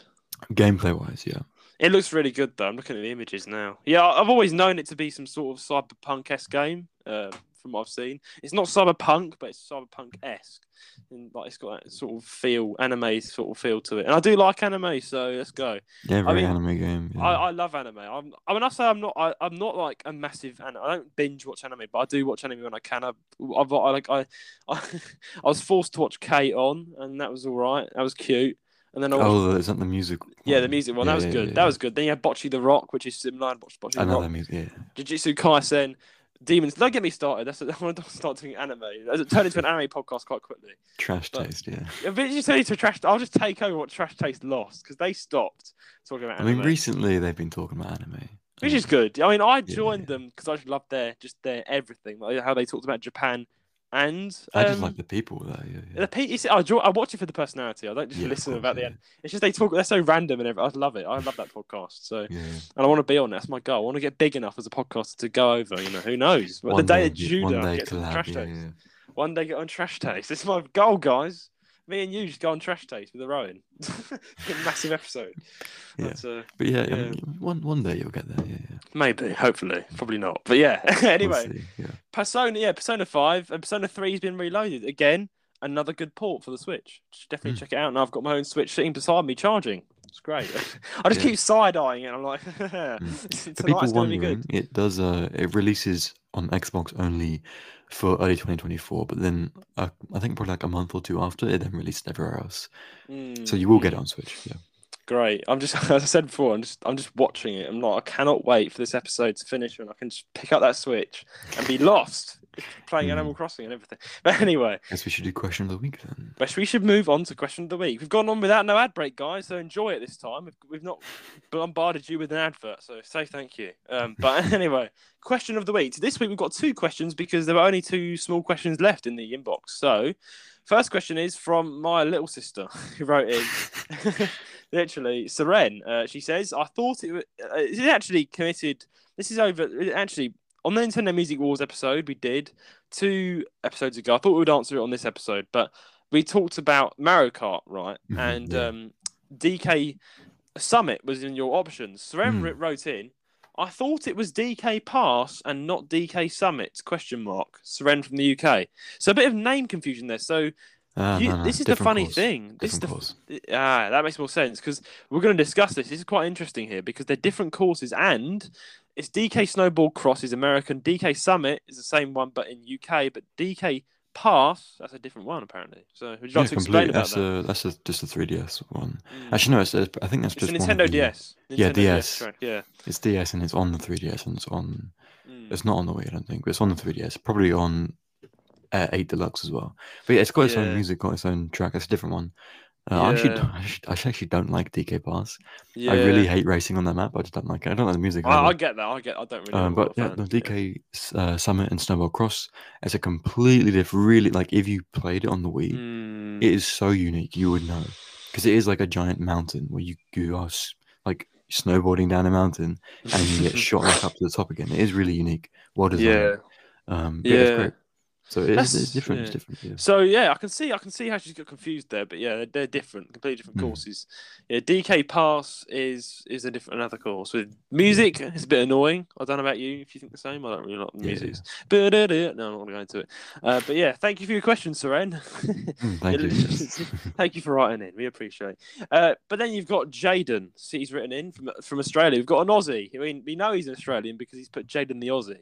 Gameplay wise, yeah. It looks really good though. I'm looking at the images now. Yeah, I've always known it to be some sort of cyberpunk esque game. Uh, from what I've seen, it's not cyberpunk, but it's cyberpunk esque, and like it's got that sort of feel, anime sort of feel to it. And I do like anime, so let's go. Yeah, very mean, anime game. Yeah. I, I love anime. I'm, I mean, I say I'm not. I, I'm not like a massive. Anime. I don't binge watch anime, but I do watch anime when I can. I, I've, I like I, I, [LAUGHS] I was forced to watch K-On, and that was all right. That was cute. And then I watched, oh, is that the music? yeah, the music one. Yeah, that was yeah, good. yeah, that was good. Then you had Bocchi the Rock, which is similar. to Bocchi I the Rock. music. Yeah. Jujutsu Kaisen, Demons. Don't get me started. That's [LAUGHS] I want to start doing anime. It turned into an anime podcast quite quickly. Trash But- taste. Yeah. [LAUGHS] If it just turns trash, I'll just take over what Trash Taste lost because they stopped talking about I mean, recently they've been talking about anime. which Um, is good. I mean, I Yeah, joined yeah. them because I just loved their just their everything, like how they talked about Japan and I just um, like the people there. Yeah. yeah. the pe- I, enjoy, I watch it for the personality. I don't just Yeah, listen course, about the end. It's just they talk. They're so random and everything. I love it. I love that podcast. So and I want to be on it. That's my goal. I want to get big enough as a podcaster to go over. You know, who knows? But the day that yeah, one Judah day gets on Trash Taste, yeah. one day get on Trash Taste. This is my goal, guys. Me and you just go on Trash Taste with [LAUGHS] a Rowan. Massive episode. Yeah. But, uh, But yeah, I Yeah. mean, one one day you'll get there. Yeah. yeah. maybe, hopefully, probably not. But yeah. [LAUGHS] We'll anyway, yeah. Persona, yeah, Persona Five and Persona Three has been reloaded again. Another good port for the Switch. Just definitely Mm. check it out. And I've got my own Switch sitting beside me charging. It's great. [LAUGHS] I just keep side eyeing it. I'm like, For tonight's going to be good. it does. Uh, it releases on Xbox only for early 2024, but then uh, I think probably like a month or two after, it then released everywhere else. So you will get it on Switch. Yeah. Great. I'm just, [LAUGHS] as I said before, I'm just, I'm just watching it. I'm not. I cannot wait for this episode to finish and I can just pick up that Switch and be lost playing Mm. Animal Crossing and everything. [LAUGHS] But anyway, Guess we should do question of the week then. But we should move on to question of the week. We've gone on without no ad break, guys, so enjoy it this time. We've, we've not bombarded you with an advert, so say thank you. Um, but [LAUGHS] anyway, question of the week. This week we've got two questions because there were only two small questions left in the inbox. So, first question is from my little sister [LAUGHS] who wrote in. Literally, Seren. Uh, she says, "I thought it was uh, it actually committed. This is over. it Actually, on the Nintendo Music Wars episode we did two episodes ago. I thought we would answer it on this episode, but we talked about Mario Kart, right? [LAUGHS] Mhm, and yeah. um, DK Summit was in your options. Hmm. wr- wrote in. I thought it was DK Pass and not DK Summit? Question mark. Seren from the UK. So a bit of name confusion there. So Ah, you, no, no, this is the funny course, thing. This is different the course. ah, that makes more sense because we're going to discuss this. This is quite interesting here because they're different courses and it's DK Snowball Cross is American, DK Summit is the same one but in UK, but DK Pass that's a different one apparently. So would you Yeah, like to explain about That's that? a that's a, just a 3DS one. Mm. Actually, no, it's a, I think that's it's a just Nintendo the- DS. Yeah, Nintendo DS. yeah. It's DS and it's on the 3DS and it's on. Mm. It's not on the Wii, I don't think, but it's on the 3DS. Probably on uh, 8 Deluxe as well. But yeah, it's got its Yeah. own music, got its own track. It's a different one. Uh, I, actually, Yeah. don't- [LAUGHS] I actually- I actually don't like DK Pass. yeah. I really hate racing on that map. I just don't like it. I don't like the music. I, I get that. I get. I don't really. Um, but yeah, the DK uh, Summit and Snowball Cross is a completely different. Really, like if you played it on the Wii, Mm. it is so unique. You would know because it is like a giant mountain where you you are like snowboarding down a mountain and you get [LAUGHS] shot back up to the top again. It is really unique. Well designed. yeah. Um, yeah, Yeah. great. So it is, it's different. yeah. It's different. Yeah. So yeah, I can see I can see how she's got confused there, but yeah, they're, they're different, completely different Mm. courses. Yeah, DK Pass is is a different another course with music. It's a bit annoying. I don't know about you if you think the same. I don't really like the Yeah, music. But [LAUGHS] no, I'm not going to go into it. Uh, but yeah, thank you for your question, Seren. [LAUGHS] Mm, thank you. Thank you for writing in. We appreciate. Uh, but then you've got Jaden. He's written in from from Australia. We've got an Aussie. I mean, we know he's an Australian because he's put Jaden the Aussie.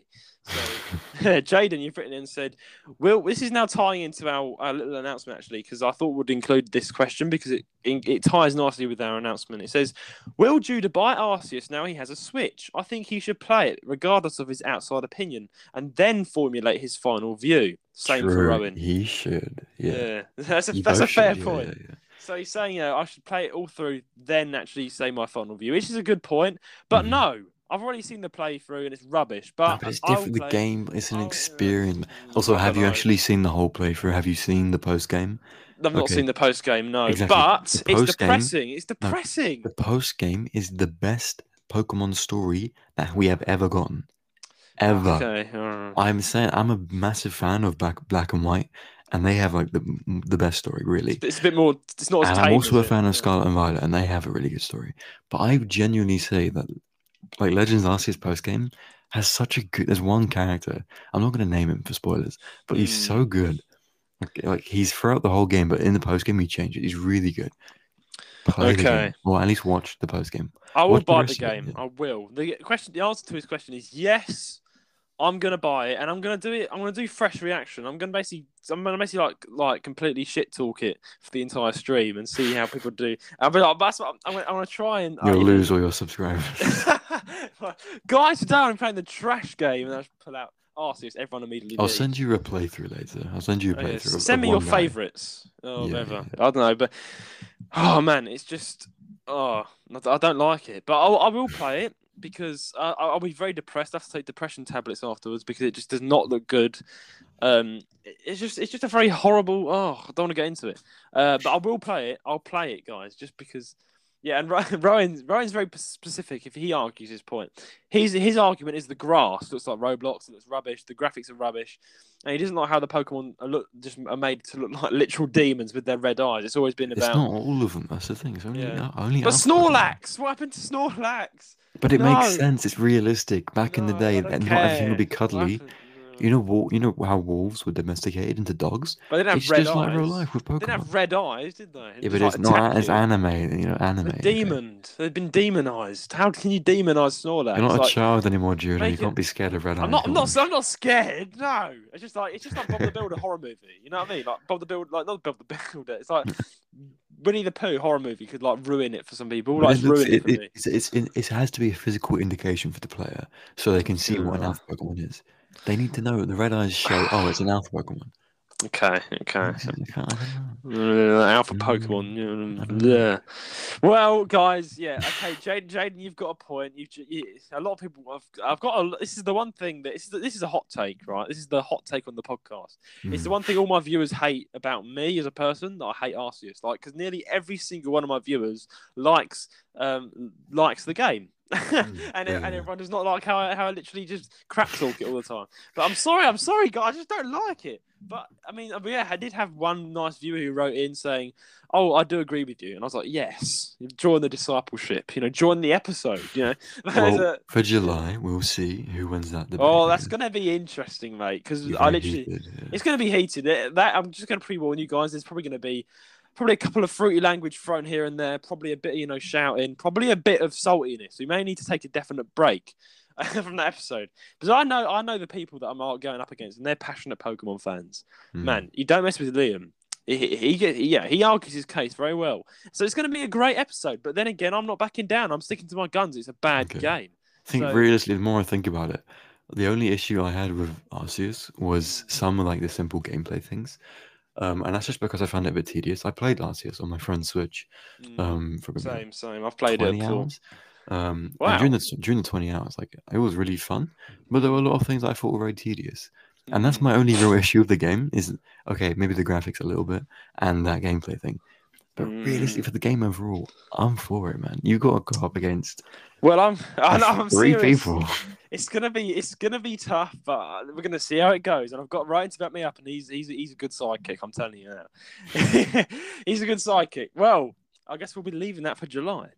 [LAUGHS] Jaden, you've written in and said, "Will this is now tying into our, our little announcement actually because I thought we'd include this question because it it ties nicely with our announcement. It says, "Will Judah buy Arceus now he has a Switch? I think he should play it regardless of his outside opinion and then formulate his final view." Same for True, Rowan. He should. Yeah. Yeah, [LAUGHS] that's a You that's a fair should, point. yeah, yeah. So he's saying, yeah, I should play it all through, then actually say my final view, which is a good point. But Mhm. no, I've already seen the playthrough and it's rubbish. No, But, but it's different. The game, it's an experience. Mm, Also, have you actually seen the whole playthrough? Have you seen the post game? I've not okay. seen the post game, no. Exactly. But it's depressing. It's depressing. The post game is the best Pokemon story that we have ever gotten. Ever. Okay. I'm saying I'm a massive fan of Black Black and White, and they have like the the best story, really. It's, it's a bit more. It's not as. And I'm also is a it? fan of Scarlet and Violet, and they have a really good story. But I genuinely say that, like Legends Arceus post game has such a good. There's one character. I'm not going to name him for spoilers, but he's Mm. so good. Like, like he's throughout the whole game, but in the post game he changes. He's really good. Play Okay. or at least watch the post game. I will Watch buy the it, game. I will. The question, the answer to his question is yes. I'm gonna buy it, and I'm gonna do it. I'm gonna do fresh reaction. I'm gonna basically, I'm gonna basically like, like completely shit talk it for the entire stream and see how people do. I'll be like, that's what I'm, I'm, gonna, I'm gonna try and. You'll uh, lose all your subscribers. [LAUGHS] Guys, today I'm playing the trash game, and I just pull out Arceus. Everyone immediately. I'll leaves. send you a playthrough later. I'll send you a Oh, yes. playthrough. of- Send of me your favourites or Yeah, whatever. yeah. I don't know, but oh man, it's just oh, I don't like it. But I'll, I will play it because I'll I'll be very depressed. I have to take depression tablets afterwards because it just does not look good. Um, it's just it's just a very horrible. Oh, I don't want to get into it. Uh, but I will play it. I'll play it, guys, just because. Yeah, and [LAUGHS] Ryan, Ryan's Ryan's very specific. If he argues his point, his his argument is the grass looks like Roblox. It looks rubbish. The graphics are rubbish, and he doesn't like how the Pokemon are look just are made to look like literal demons with their red eyes. It's always been It's about. not all of them. That's the thing. It's only Yeah. only. But. Snorlax, what happened to Snorlax? But it No. makes sense. It's realistic. Back in the day, don't everything would be cuddly. You know, wol- you know how wolves were domesticated into dogs. but they didn't It's red just eyes. like real life with Pokemon. They didn't have red eyes, did they? Yeah, but it's not. It's anime. You know, anime. They're demoned. They've been demonized. How can you demonize Snorlax? You're not a Like, child anymore, Julian. You can't be scared of red eyes. I'm not. I'm not. I'm not scared. No, it's just like it's just like Bob the Builder horror movie. You know what I mean? Like Bob the Builder, like not Bob the Builder. It's like [LAUGHS] Winnie the Pooh horror movie could like ruin it for some people. Like it, ruin it, it, it, it's, it's, it, it has to be a physical indication for the player so they can see what an alpha Pokemon is. They need to know the red eyes show, oh, it's an alpha Pokemon. Okay. Okay. I can't- I don't know. [LAUGHS] Uh, alpha Mm, Pokemon. Yeah, don't know. Yeah. Well, guys, yeah. Okay, Jaden, Jaden, you've got a point. You've you, a lot of people. I've, I've got. A, this is the one thing that this is. The, this is a hot take, right? This is the hot take on the podcast. It's the Mm. one thing all my viewers hate about me as a person that I hate Arceus. Like, because nearly every single one of my viewers likes um likes the game. Mm. [LAUGHS] and, yeah, and yeah. everyone does not like how I, how I literally just crap talk it all the time. But I'm sorry, I'm sorry, guys, I just don't like it. But I mean, yeah, I did have one nice viewer who wrote in saying, "Oh, I do agree with you," and I was like, "Yes, join the discipleship. You know, join the episode. You know." [LAUGHS] Well, a- for July, we'll see who wins that debate. oh, that's gonna be interesting, mate. Because I literally, yeah. it's going to be heated. That I'm just going to pre-warn you guys. There's probably going to be probably a couple of fruity language thrown here and there. Probably a bit, of you know, shouting. Probably a bit of saltiness. We may need to take a definite break [LAUGHS] from that episode because I know I know the people that I'm going up against, and they're passionate Pokemon fans. Mm. Man, you don't mess with Liam. He, he, he yeah, he argues his case very well. So it's going to be a great episode. But then again, I'm not backing down. I'm sticking to my guns. It's a bad Okay. game. I think so- realistically, the more I think about it, the only issue I had with Arceus was some of like the simple gameplay things. Um, and that's just because I found it a bit tedious. I played last Arceus on my friend's Switch Mm, um, for same, same. I've played 20 it before. hours. Um, Wow. and during the during the 20 hours, like it was really fun, but there were a lot of things I thought were very tedious. And that's Mm. my only real [LAUGHS] issue with the game is okay, maybe the graphics a little bit and that gameplay thing. But realistically, Mm. for the game overall, I'm for it, man. You got to go up against Well, I'm. [LAUGHS] I know, I'm three serious. people. [LAUGHS] It's gonna be. It's gonna be tough, but we're gonna see how it goes. And I've got Ryan to back me up, and he's he's he's a good sidekick. I'm telling you now. [LAUGHS] he's a good sidekick. Well, I guess we'll be leaving that for July.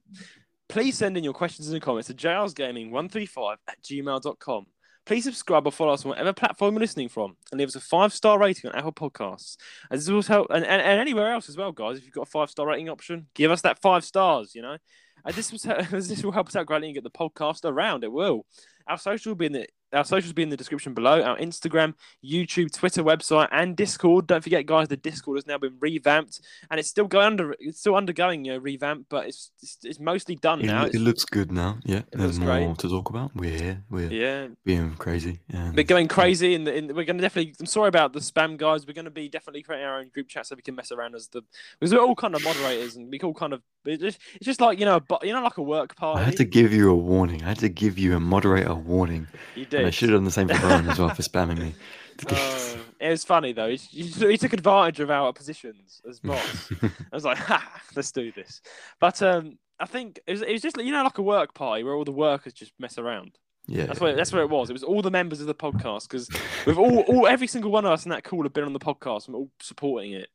Please send in your questions and comments to jlsgaming135 at gmail.com. Please subscribe or follow us on whatever platform you're listening from and leave us a five star rating on Apple Podcasts. As this will help, and, and, and anywhere else as well, guys. If you've got a five star rating option, give us that five stars, you know. And this was [LAUGHS] this will help us out greatly and get the podcast around. It will. Our social will be in the our socials will be in the description below. Our Instagram, YouTube, Twitter, website, and Discord. Don't forget, guys, the Discord has now been revamped, and it's still going under. It's still undergoing you know, revamp, but it's it's, it's mostly done It, now. it It's- looks good now. Yeah, there's more great. to talk about. We're here. We're yeah, being crazy. And we're going crazy, and in, we're going to definitely. I'm sorry about the spam, guys. We're going to be definitely creating our own group chat so we can mess around as the because we're all kind of moderators and we all kind of. It's just, it's just like you know, but you know, like a work party. I had to give you a warning. I had to give you a moderator warning. you And I should have done the same for Brian as well for [LAUGHS] spamming me. [LAUGHS] Oh, it was funny though. He, he, took advantage of our positions as [LAUGHS] boss. I was like, ha, let's do this. But um, I think it was, it was just you know like a work party where all the workers just mess around. Yeah. That's where that's where it was. It was all the members of the podcast because with all, all every single one of us in that call have been on the podcast and all supporting it.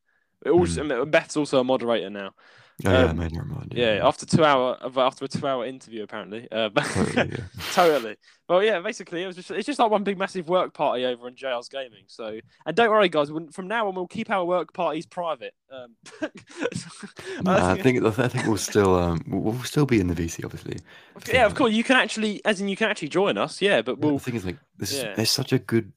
It all, Mm. Beth's also a moderator now. Oh, yeah, I um, made her mind. Yeah, after two hour after a two hour interview apparently. Uh, [LAUGHS] Totally, yeah. totally. Well, yeah, basically it was just it's just like one big massive work party over in JL's Gaming. So and don't worry, guys, from now on we'll keep our work parties private. Um, [LAUGHS] No, I think I think we'll still um we'll still be in the VC obviously. yeah, of course you can actually, as in you can actually join us. Yeah, but we'll the thing is like this yeah. is there's such a good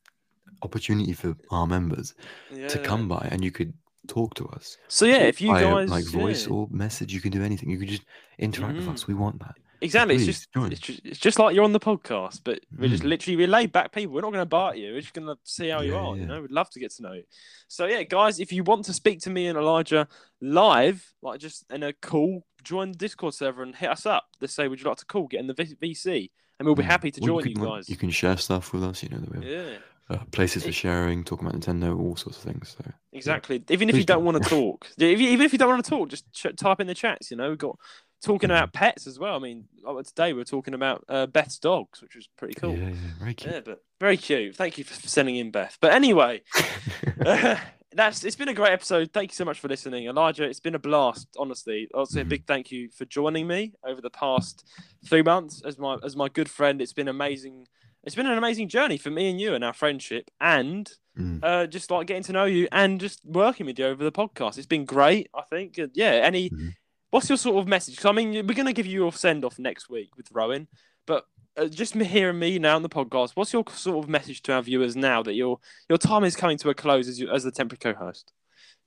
opportunity for our members yeah. to come by and you could talk to us. So yeah, if you guys like voice yeah. or message, you can do anything. You can just interact with Mhm. us. We want that. Exactly. It's please, just, it's just it's just like you're on the podcast, but we're just Mm. literally we're laid back people. We're not going to bite you. We're just going to see how you Yeah, are. You know, we'd love to get to know you. So yeah, guys, if you want to speak to me and Elijah live, like just in a call, join the Discord server and hit us up. Just say, would you like to call? Get in the VC, and we'll be Mm. happy to Well, join you, can, like, guys. You can share stuff with us. You know, that we have Yeah, uh, places for sharing, talking about Nintendo, all sorts of things. So exactly. Even if you don't do. want to [LAUGHS] talk, if you, even if you don't want to talk, just ch- type in the chats. You know, we've got talking about pets as well. I mean, oh, today we're talking about uh, Beth's dogs, which was pretty cool. yeah, yeah, very cute. Yeah, but very cute. Thank you for sending in Beth. But anyway, [LAUGHS] [LAUGHS] that's it's been a great episode. Thank you so much for listening, Elijah. It's been a blast, honestly. Also, a Mhm. A big thank you for joining me over the past three months as my as my good friend. It's been amazing. It's been an amazing journey for me and you and our friendship, and Mm. uh, just like getting to know you and just working with you over the podcast. It's been great. I think. Yeah. Any. Mhm. What's your sort of message? 'Cause, I mean, we're going to give you your send off next week with Rowan, but uh, just me hearing me now on the podcast, what's your sort of message to our viewers now that your your time is coming to a close as you as the temporary co-host?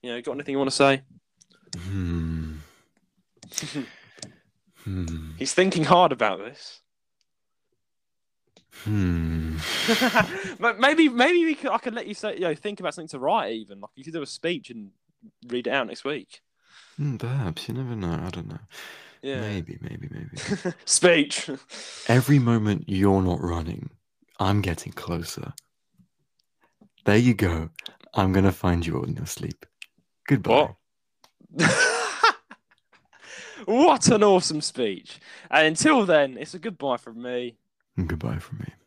You know, got anything you want to say? Hmm. [LAUGHS] Hmm. He's thinking hard about this. Hmm. [LAUGHS] but maybe maybe we could, I could let you say you know think about something to write even like you could do a speech and read it out next week. Hmm, Perhaps you never know. I don't know. Yeah. Maybe, maybe, maybe. [LAUGHS] speech. [LAUGHS] Every moment you're not running, I'm getting closer. There you go. I'm gonna find you all in your sleep. Goodbye. What? what an awesome speech. And until then, it's a goodbye from me. And goodbye from me.